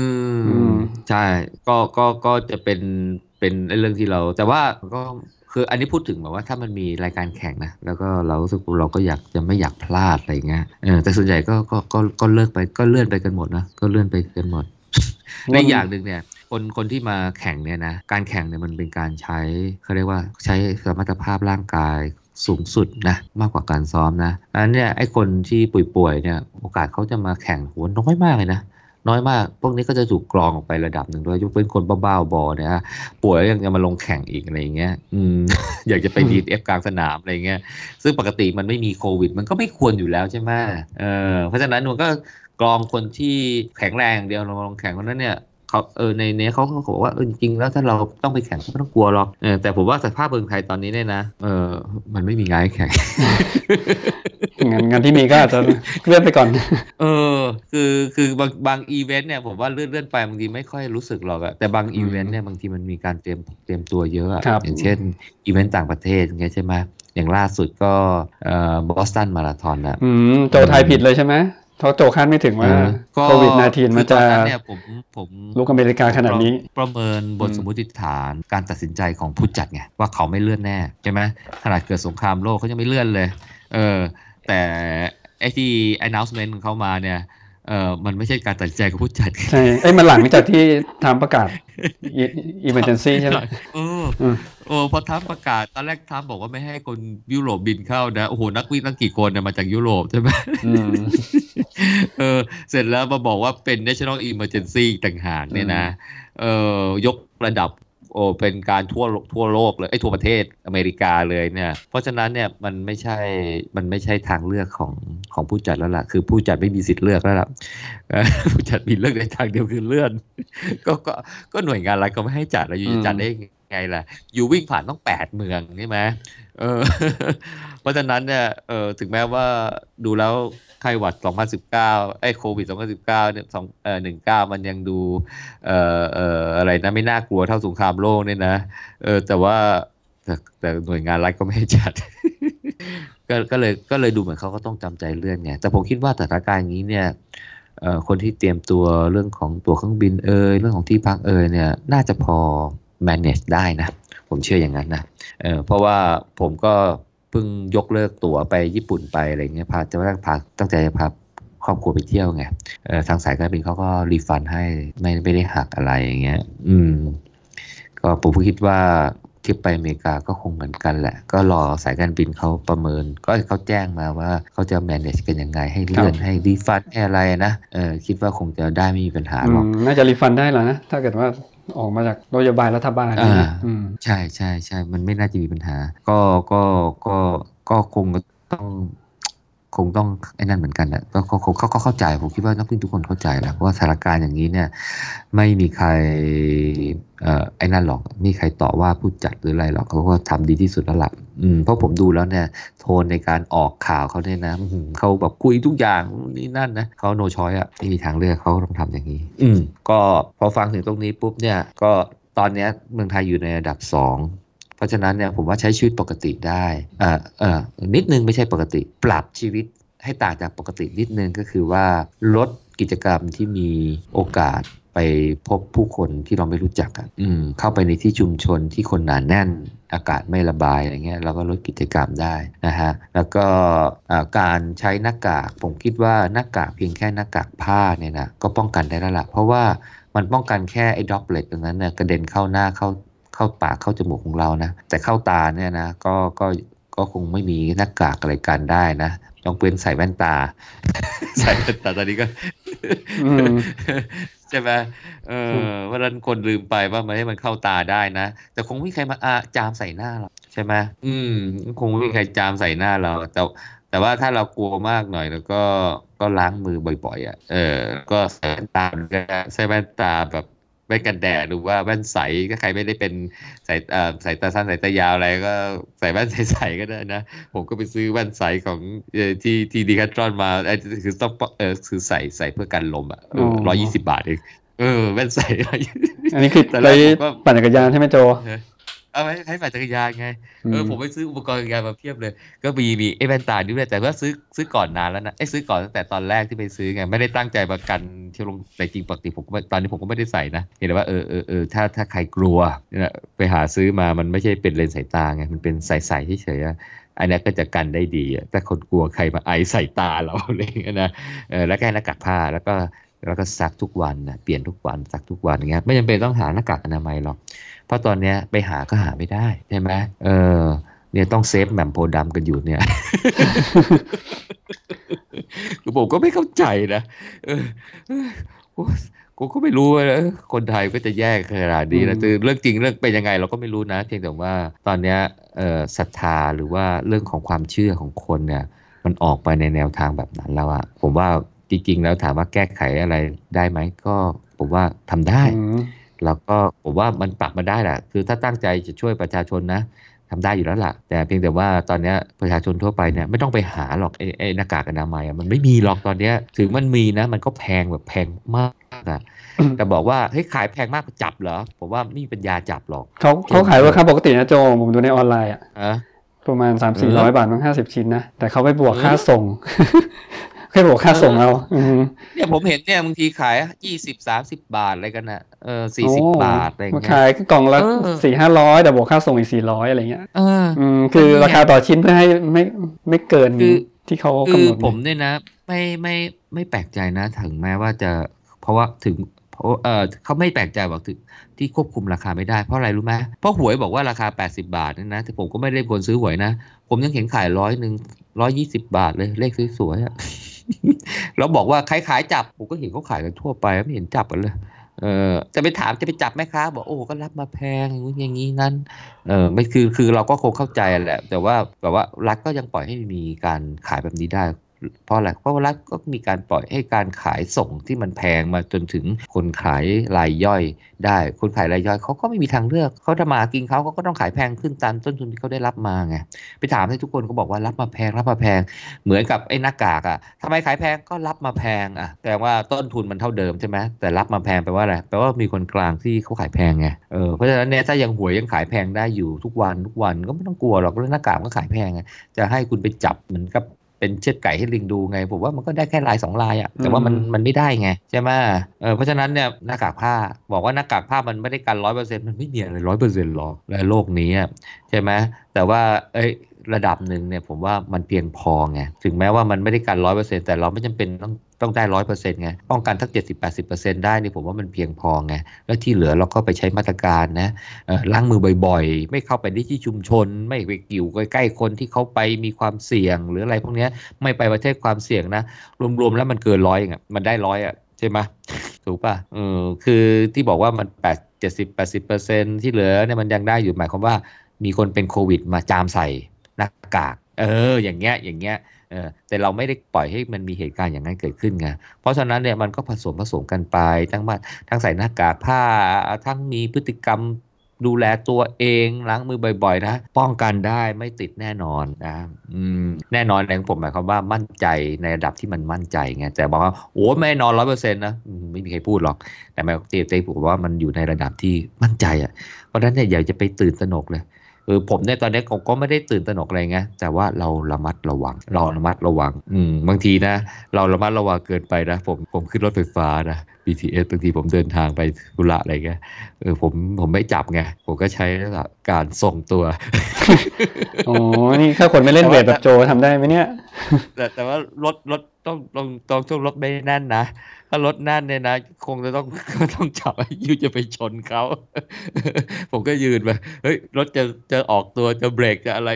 มใช่ก็ก็ก็จะเป็นเป็นเรื่องที่เรา แต่ว่าก็ คืออันนี้พูดถึงแบบว่าถ้ามันมีรายการแข่งนะ แล้วก็เรารู้สึกเราก็อยากจะไม่อยากพลาดอะไรเงี้ยเออแต่ส่วนใหญ่ก็ก็ก็ก็เลิกไปก็เลื่อนไปกันหมดนะก็เลื่อนไปกันหมดในอย่างหนึ่งเนี่ยคนคนที่มาแข่งเนี่ยนะการแข่งเนี่ยมันเป็นการใช้เขาเรียกว่าใช้สมรรถภาพร่างกายสูงสุดนะมากกว่าการซ้อมนะอันนั้นเนี่ยไอ้คนที่ป่วยๆเนี่ยโอกาสเขาจะมาแข่งหัวน้อยมากเลยนะ น้อยมาก พวกนี้ก็จะถูกกรองออกไประดับหนึ่งด้วยยกเป็นคนบ้าๆบอๆเนี่ยฮะป่วยแล้วยังจะมาลงแข่งอีกอะไรอย่างเงี้ยอืมอยากจะไปดีเอฟกลางสนามอะไรเงี้ยซึ่งปกติมันไม่มีโควิด มันก็ไม่ควรอยู่แล้วใช่ไหมเออเพราะฉะนั้นมันก็กรองคนที่แข็งแรงอย่างเดียวลงลงแข่งเพราะฉะนั้นเนี่ย เขาเออในเนี้ยเขาเขาบอกว่าเออจริงๆแล้วถ้าเราต้องไปแข่งก็ไม่ต้องกลัวหรอกเออแต่ผมว่าสภาพเมืองไทยตอนนี้เนี่ยนะเออมันไม่มีงานให้แข่งงานงานที่มีก็อาจจะเลื่อนไปก่อน เออ คือคือบางบางอีเวนต์เนี่ยผมว่าเลื่อนเลื่อนไปบางทีไม่ค่อยรู้สึกหรอกอะแต่บางอีเวนต์เนี่ยบางทีมันมีการเตรียมเตรียมตัวเยอะอะครับอย่างเช่นอีเวนต์ต่างประเทศอย่างเงี้ยใช่ไหมอย่างล่าสุดก็เอ่อบอสตันมาราธอนอะอืมโจทายผิดเลยใช่ไหม เพราะโจคาดไม่ถึงว่าเออก็โควิด -19 มันจะคือตอนนั้นเนี่ยผมผมลุกอเมริกาขนาดนี้ ประเมินบนอืมสมมติฐานการตัดสินใจของผู้จัดไงว่าเขาไม่เลื่อนแน่ใช่ไหมขนาดเกิดสงครามโลกเขายังไม่เลื่อนเลย เออ แต่ไอ้ที่ announcement ของเขามาเนี่ย เออมันไม่ใช่การตัดสินใจของผู้จัดใช่เอ้ยมันหลังจากที่ทำประกาศ emergency ใช่ไหมเอออืมเออพอทรัมป์ประกาศตอนแรกทรัมป์บอกว่าไม่ให้คนยุโรปบินเข้านะโอ้โหนักวิ่งตั้งกี่คนเนี่ยมาจากยุโรปใช่ไหมอืมเออเสร็จแล้วมาบอกว่าเป็น national emergency ต่างหากเนี่ยนะเออยกระดับ โอ้เป็นการทั่วทั่วโลกเลยไอ้ทั่วประเทศอเมริกาเลยเนี่ย เพราะฉะนั้นเนี่ยมันไม่ใช่มันไม่ใช่ทางเลือกของของผู้จัดแล้วล่ะ คือผู้จัดไม่มีสิทธิ์เลือกแล้วล่ะผู้จัดมีเลือกในทางเดียวคือเลื่อน ก็ก็ก็หน่วยงานรัฐก็ไม่ให้จัดแล้วอยู่จะจัดได้ไงล่ะ อยู่วิ่งผ่านต้องแปดเมืองใช่ไหมเออ เพราะฉะนั้นเนี่ยเออถึงแม้ว่าดูแล้วไข้หวัด 2019 ไอ้โควิด 2019เนี่ยสองเอ่อ19 มันยังดูเอ่อเอ่ออะไรนะไม่น่ากลัวเท่าสงครามโลกเนี่ยนะเออแต่ว่าแต่แต่หน่วยงานรัฐก็ไม่จัด ก็ก็เลยก็เลยดูเหมือนเขาก็ต้องจำใจเลื่อนไงแต่ผมคิดว่าสถานการณ์อย่างนี้เนี่ยเอ่อคนที่เตรียมตัวเรื่องของตั๋วเครื่องบินเอยเรื่องของที่พักเอยเนี่ยน่าจะพอ manage ได้นะ ผมเชื่ออย่างนั้นนะเออเพราะว่าผมก็ พิ่งยกเลิกตั๋วไปญี่ปุ่นไปอะไรเงี้ยพาจะตั้งพาตั้งใจจะพาครอบครัวไปเที่ยวไงเออทางสายการบินเขาก็รีฟันให้ไม่ไม่ได้หักอะไรอย่างเงี้ย อืม ก็ผมก็คิดว่าทริปไปอเมริกาก็คงเหมือนกันแหละ ก็รอสายการบินเขาประเมิน ก็เขาแจ้งมาว่าเขาจะ manage กันยังไง ให้เลื่อนให้รีฟันให้อะไรนะเออคิดว่าคงจะได้ไม่มีปัญหาอืหรอกมน่าจะรีฟันได้แล้วนะถ้าเกิดว่า ออกมาจากนโยบายรัฐบาลอ่านะอืมใช่ใช่ใช่มันไม่น่าจะมีปัญหา ก็ก็ก็ก็คงต้อง คงต้องไอ้นั่นเหมือนกันแหละก็เขาเขาเขาเข้าใจผมคิดว่านักวิ่งทุกคนเข้าใจแหละว่าสถานการณ์อย่างนี้เนี่ย ไม่มีใครเอ่อไอ้นั่นหรอกไม่มีใครต่อว่าผู้จัดหรืออะไรหรอกเขาก็ทำดีที่สุดแล้วล่ะอืมเพราะผมดูแล้วเนี่ย โทนในการออกข่าวเขาเนี่ยนะเขาแบบคุยทุกอย่างนี่นั่นนะเขาโนชอยอะไม่มีทางเลือกเขาต้องทำอย่างนี้ อืมก็พอฟังถึงตรงนี้ปุ๊บเนี่ย ก็ตอนนี้เมืองไทยอยู่ในระดับสอง ราะฉะนั้นเนี่ยผมว่าใช้ชีวิตปกติได้เอ่อเอ่อนิดนึงไม่ใช่ปกติ ปรับชีวิตให้ต่างจากปกตินิดนึงก็คือว่าลดกิจกรรมที่มีโอกาสไปพบผู้คนที่เราไม่รู้จักอะเข้าไปในที่ชุมชนที่คนหนาแน่น อากาศไม่ระบายอะไรเงี้ยเราก็ลดกิจกรรมได้นะฮะ แล้วก็การใช้หน้ากาก ผมคิดว่าหน้ากากเพียงแค่หน้ากากผ้าเนี่ยนะก็ป้องกันได้แล้วล่ะเพราะว่ามันป้องกันแค่ไอ้ droplet ตรงนั้นเนี่ยกระเด็นเข้าหน้าเข้า เข้าปากเข้าจมูกของเรานะ แต่เข้าตาเนี่ยนะก็ก็ก็คงไม่มีหน้ากากอะไรกันได้นะต้องเป็นใส่แว่นตา ใส่แว่นตาตอนนี้ก็อืมใช่ไหมเออเพราะฉะนั้นคนลืมไปว่ามันให้มันเข้าตาได้นะ แต่คงไม่มีใครมาอาจามใส่หน้าเราใช่ไหมอืม คงไม่มีใครจามใส่หน้าเรา แต่ แต่ว่าถ้าเรากลัวมากหน่อยแล้วก็ก็ล้างมือบ่อยๆอะเออ ก็ใส่แว่นตาก็ได้ใส่แว่นตาแบบแว่นกันแดดหรือว่าแว่นใสถ้าใครไม่ได้เป็นสายเอ่อสายตาสั้นสายตายาวอะไรก็ใส่แว่นใสๆก็ได้นะ ผมก็ไปซื้อแว่นใสของเอ่อที่ที่ดีคัตรอนมาไอ้คือต้องเออคือใส่ใส่เพื่อกันลมอะร้อยยี่สิบบาทเองเออแว่นใส อันนี้คือแต่ไปแรกผมก็ปั่นจักรยานใช่ไหมโจ เอาไว้ให้ปั่นจักรยานไงเออผมไปซื้ออุปกรณ์จักรยานมาเพียบเลย ก็มีมีไอ้แว่นตานี่ด้วยแต่ว่าซื้อซื้อก่อนนานแล้วนะไอ้ยซื้อก่อนตั้งแต่ตอนแรกที่ไปซื้อไงไม่ได้ตั้งใจประกันที่ลงแต่จริงปกติผมก็ไม่ตอนนี้ผมก็ไม่ได้ใส่นะเห็นแต่ว่าเออเออเออถ้าถ้าใครกลัวเนี่ยไปหาซื้อมามันไม่ใช่เป็นเลนส์สายตาไงมันเป็นใสๆเฉยๆอะอันเนี้ยก็จะกันได้ดีอะแต่คนกลัวใครมาไอใส่ตาเราอะไรอย่างเงี้ยนะเออแล้วแค่หน้ากากผ้าแล้วก็แล้วก็ซักทุกวันนะเปลี่ยนทุกวันซักทุกวันอย่างเงี้ยไม่จำเป็นต้องหาหน้ากากอนามัยหรอก เพราะตอนเนี้ยไปหาก็หาไม่ได้ใช่ไหมเออ เนี่ยต้องเซฟแหม่มโพธิ์ดำกันอยู่เนี่ยคือผมก็ไม่เข้าใจนะเออเออกูกูก็ไม่รู้ว่าเออคนไทยก็จะแยกขนาดนี้นะอืมคือเรื่องจริงเรื่องเป็นยังไงเราก็ไม่รู้นะเพียงแต่ว่าตอนเนี้ยเอ่อศรัทธาหรือว่าเรื่องของความเชื่อของคนเนี่ยมันออกไปในแนวทางแบบนั้นแล้วอะผมว่าจริงๆแล้วถามว่าแก้ไขอะไรได้ไหมก็ผมว่าทำได้อืม แล้วก็ผมว่ามันปรับมาได้แหละคือถ้าตั้งใจจะช่วยประชาชนนะทำได้อยู่แล้วล่ะ แต่เพียงแต่ว่าตอนเนี้ยประชาชนทั่วไปเนี่ยไม่ต้องไปหาหรอกไอ้ไอ้หน้ากากอนามัยอะมันไม่มีหรอกตอนเนี้ยถึงมันมีนะ มันก็แพงแบบแพงมากอะอืมแต่บอกว่าเฮ้ยขายแพงมากจับเหรอผมว่าไม่มีปัญญาจับหรอกเขาเขาขายราคาปกตินะโจผมดูในออนไลน์อะอะประมาณสามเอสี่อร้อยบาทมั้งห้าสิบชิ้นนะแต่เขาไปบวกเออค่าส่ง แค่บวกค่าส่งเอาอืมเนี่ยผมเห็นเนี่ยบางทีขายยี่สิบสามสิบบาทอะไรกันนะเออสี่สิบโอ้บาทอะไรอย่างมาเงี้ยขายก็กล่องละเออสี่ห้าร้อยแต่บวกค่าส่งอีกสี่ร้อยอะไรเงี้ยเอออืมคือก็เนี่ยราคาต่อชิ้นเพื่อให้ไม่ไม่เกินคือที่เขาคืกำอหนดผมเนี่ยนะ ไม่ไม่ไม่แปลกใจนะ ถึงแม้ว่าจะ เพราะว่าถึง เออเขาไม่แปลกใจบอกถึงที่ควบคุมราคาไม่ได้เพราะอะไรรู้ไหมเพราะหวยบอกว่าราคา 80 บาทนี่นะแต่ผมก็ไม่ได้คนซื้อหวยนะ ผมยังเห็นขายร้อยหนึ่งร้อยยี่สิบาทเลยเลขสวยๆอะแล้วบอกว่าใครขายจับผมก็เห็นเขาขายกันทั่วไปไม่เห็นจับกันเลยเออจะไปถามจะไปจับแม่ค้าบอกโอ้ก็รับมาแพงอย่างนี้นั่นเออไม่คือคือเราก็คงเข้าใจแหละ แต่ว่าแบบว่ารัฐก็ยังปล่อยให้มีการขายแบบนี้ได้ เพราะอะไรเพราะว่ารัฐก็มีการปล่อยให้การขายส่งที่มันแพงมาจนถึงคนขายรายย่อยได้ คนขายรายย่อยเขาก็ไม่มีทางเลือกเขาทำมาหากินเขาเขาก็ต้องขายแพงขึ้นตามต้นทุนที่เขาได้รับมาไงไปถามให้ทุกคนก็บอกว่ารับมาแพงรับมาแพง เหมือนกับไอ้หน้ากากอะทำไมขายแพงก็รับมาแพงอะแต่ว่าต้นทุนมันเท่าเดิมใช่ไหมแต่รับมาแพงแปลว่าอะไรแปลว่ามีคนกลางที่เขาขายแพงไงเออเพราะฉะนั้นเนี่ยถ้ายังหวยยังขายแพงได้อยู่ทุกวันทุกวันก็ไม่ต้องกลัวหรอกเรื่องหน้ากากก็ขายแพงไงจะให้คุณไปจับเหมือนกับ เป็นเชือดไก่ให้ลิงดูไง ผมว่ามันก็ได้แค่ลายสองลายอะแต่ว่ามันมันไม่ได้ไงใช่ไหมเออเพราะฉะนั้นเนี่ยหน้ากากผ้าบอกว่าหน้ากากผ้ามันไม่ได้กันร้อยเปอร์เซ็นต์มันไม่มีอะไรร้อยเปอร์เซ็นต์หรอกในโลกนี้อะใช่ไหมแต่ว่าเอ้ย ระดับหนึ่งเนี่ยผมว่ามันเพียงพอไงถึงแม้ว่ามันไม่ได้กันร้อยเปอร์เซ็นต์แต่เราไม่จำเป็นต้องต้องได้ร้อยเปอร์เซ็นต์ไงป้องกันทักเจ็ดสิบแปดสิบเปอร์เซ็นต์ได้นี่ผมว่ามันเพียงพอไงแล้วที่เหลือเราก็ไปใช้มาตรการนะล้างมือบ่อยๆ ไม่เข้าไปในที่ชุมชน ไม่ไปกิ่วใกล้ๆคนที่เขาไปมีความเสี่ยง หรืออะไรพวกนี้ไม่ไปประเทศความเสี่ยงนะ รวมๆแล้วมันเกินร้อยอะมันได้ร้อยอะใช่ไหมถูกป่ะเออคือที่บอกว่ามันแปดเจ็ดสิบแปดสิบเปอร์เซ็นที่เหลือเนี่ยมันยังได้อยู่หมายความว่ามีคนเป็นโควิดมาจามใส่ หน้ากาก เออ อย่างเงี้ย อย่างเงี้ย เออ แต่เราไม่ได้ปล่อยให้มันมีเหตุการณ์อย่างนั้นเกิดขึ้นไง เพราะฉะนั้นเนี่ยมันก็ผสมผสมกันไป ทั้งมาทั้งใส่หน้ากากผ้า ทั้งมีพฤติกรรมดูแลตัวเองล้างมือบ่อย ๆ นะ ป้องกันได้ไม่ติดแน่นอนนะอืมแน่นอนในของผมหมายความว่ามั่นใจในระดับที่มันมั่นใจไงแต่บอกว่าโอ้ไม่นอนร้อยเปอร์เซ็นต์นะไม่มีใครพูดหรอก แต่หมายเตียเตียผมว่ามันอยู่ในระดับที่มั่นใจอะเพราะฉะนั้นเนี่ยอย่าจะไปตื่นตระหนกเลย เออผมเนี่ยตอนนี้ผมก็ไม่ได้ตื่นตระหนกอะไรไงแต่ว่าเราระมัดระวัง เราระมัดระวัง อืมบางทีนะ เราระมัดระวังเกินไปนะ ผมผมขึ้นรถไฟฟ้านะ BTS บางทีผมเดินทางไปธุระอะไรเงี้ยเออผมผมไม่จับไง ผมก็ใช้การส่งตัวโอ้นี่ถ้าคนไม่เล่นเวทแบบโจทำได้ไหมเนี่ย แต่แต่ว่ารถรถต้องต้องต้องช่วงรถไม่แน่นนะ ถ้ารถแน่นเนี่ยนะ คงจะต้องต้องจับยุจะไปชนเขา ผมก็ยืนไปเฮ้ยรถจะจะออกตัวจะเบรกจะอะไร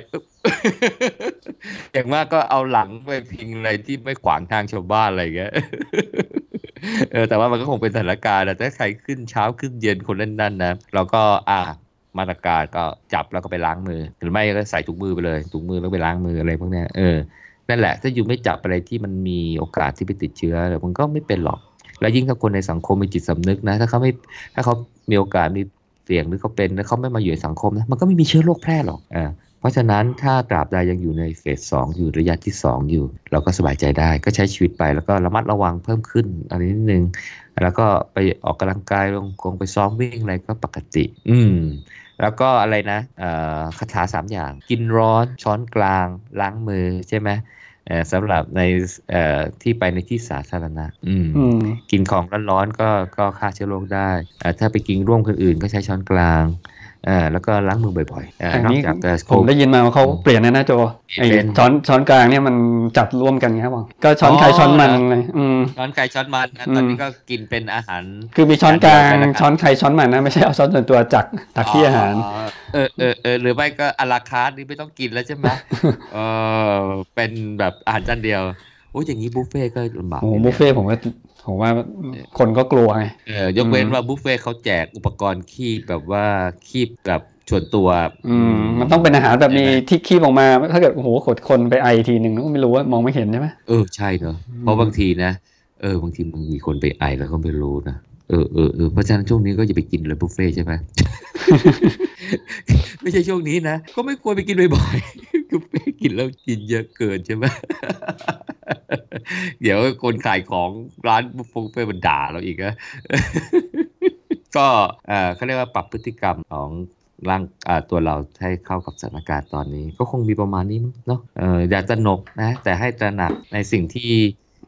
อย่างมากก็เอาหลังไปพิงอะไรที่ไม่ขวางทางชาวบ้านอะไรเงี้ยเออแต่ว่ามันก็คงเป็นสถานการณ์นะถ้าใครขึ้นเช้าขึ้นเย็นคนนั่นนั่นนะเราก็อ่ามาตรการก็จับแล้วก็ไปล้างมือ หรือไม่ก็ใส่ถุงมือไปเลยถุงมือแล้วไปล้างมืออะไรพวกนี้เออนั่นแหละ ถ้าอยู่ไม่จับอะไรที่มันมีโอกาสที่ไปติดเชื้อมันก็ไม่เป็นหรอก แล้วยิ่งถ้าคนในสังคมมีจิตสำนึกนะ ถ้าเขาไม่ถ้าเขามีโอกาสมีเสี่ยงหรือเขาเป็นแล้วเขาไม่มาอยู่ในสังคมนะมันก็ไม่มีเชื้อโรคแพร่หรอกอ่าเพราะฉะนั้นถ้าตราบใดยังอยู่ในเฟสสองอยู่ระยะที่สองอยู่ เราก็สบายใจได้ก็ใช้ชีวิตไปแล้วก็ระมัดระวังเพิ่มขึ้นอันนี้นิดนึง แล้วก็ไปออกกำลังกายลงคงไปซ้อมวิ่งอะไรก็ปกติ อืมแล้วก็อะไรนะเอ่อคาถาสามอย่าง กินร้อนช้อนกลาง ล้างมือใช่ไหม สำหรับในเอ่อที่ไปในที่สาธารณะอืมอืมกินของร้อนๆก็ก็ฆ่าเชื้อโรคได้เอ่อถ้าไปกินร่วมคนอื่นก็ใช้ช้อนกลางเอ่อแล้วก็ล้างมือบ่อยๆเอ่ออันนอกนี้จากจะผมได้ยินมาว่าเขาเปลี่ยนนะนะโจไอเป็นช้อนช้อนกลางเนี่ยมันจัดร่วมกันครับผมก็ช้อนใครอ๋อช้อนมันเหรอเลยอืมช้อนไก่ช้อนมันอะอืมตอนนี้ก็กินเป็นอาหาร คือมีช้อนกลางอันเดียวกันนะครับช้อนใครช้อนมันนะไม่ใช่เอาช้อนส่วนตัวจักตักที่อาหารเออเออเออหรือไม่ก็อาราคาร์ทนี่ไม่ต้องกินแล้วใช่ไหมเออเป็นแบบอาหารจานเดียวโอ้ยอย่างนี้บุฟเฟ่ต์ก็ลำบากโอ้โหนิดนึงบุฟเฟ่ต์ผมว่า ผมว่าคนก็กลัวไงเออยกเว้นอืมว่าบุฟเฟ่ต์เขาแจกอุปกรณ์คีบแบบว่าคีบแบบส่วนตัว อืม มันต้องเป็นอาหารแบบมีใช่ไหมที่คีบออกมา ถ้าเกิดโอ้โหขดคนไปไอทีหนึ่งก็ไม่รู้ว่ามองไม่เห็นใช่ไหมเออใช่เนอะอืมเพราะบางทีนะเออบางทีมึงมีคนไปไอแล้วก็ไม่รู้นะเออเออเออเพราะฉะนั้นช่วงนี้ก็อย่าไปกินเลยบุฟเฟ่ต์ใช่ไหมไม่ใช่ช่วงนี้นะ ก็ไม่ควรไปกินบ่อยๆบุฟเฟ่ต์กินแล้วกินเยอะเกินใช่ไหม เดี๋ยวคนขายของร้านบุฟเฟ่ต์มันด่าเราอีกนะก็เออเขาเรียกว่าปรับพฤติกรรมของร่างอ่าตัวเราให้เข้ากับสถานการณ์ตอนนี้ ก็คงมีประมาณนี้มั้งเนาะเอออย่าตระหนกนะแต่ให้ตระหนักในสิ่งที่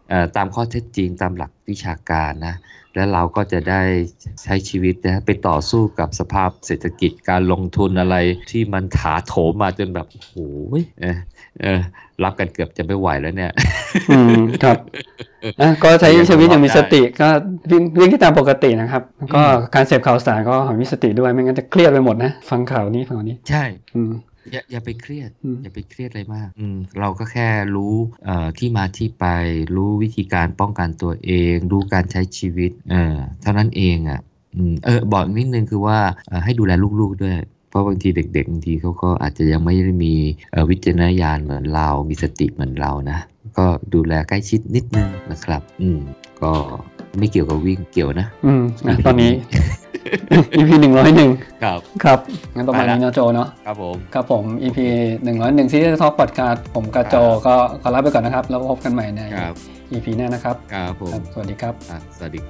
เอ่อตามข้อเท็จจริงตามหลักวิชาการนะแล้วเราก็จะได้ใช้ชีวิตนะไปต่อสู้กับสภาพเศรษฐกิจการลงทุนอะไรที่มันถาโถมมาจนแบบโอ้โห รับกันเกือบจะไม่ไหวแล้วเนี่ย อืมครับอะก็ใช้ชีวิตอย่างมีสติก็วิ่งวิ่งที่ตามปกตินะครับแล้วก็อืมการเสพข่าวสารก็หามีสติด้วยไม่งั้นจะเครียดไปหมดนะฟังข่าวนี้ฟังข่าวนี้ ใช่ อืมอย่าอย่าไปเครียดอืมอย่าไปเครียดอะไรมาก อืมเราก็แค่รู้เอ่อที่มาที่ไป รู้วิธีการป้องกันตัวเอง รู้การใช้ชีวิต เออเท่านั้นเองอะ อืมเออบอกนิดนึงคือว่าเอ่อให้ดูแลลูกๆด้วย เพราะบางทีเด็กๆบางทีเขาก็อาจจะยังไม่ได้มีเอ่อวิจารณญาณเหมือนเรา มีสติเหมือนเรานะ ก็ดูแลใกล้ชิดนิดนึงนะครับ อืม ก็ไม่เกี่ยวกับวิ่งเกี่ยวนะ อืมอะตอนนี้ EP หนึ่งร้อยหนึ่งครับ ครับ งั้นประมาณไปละนี้เนาะโจเนาะ ครับผม ครับผม EP หนึ่งร้อยหนึ่งซีรีส์ทอล์กพอดคาสต์ผมกับโจก็ขอลาไปก่อนนะครับ แล้วพบกันใหม่ในครับ EP หน้านะครับ ครับผมครับ สวัสดีครับอะสวัสดี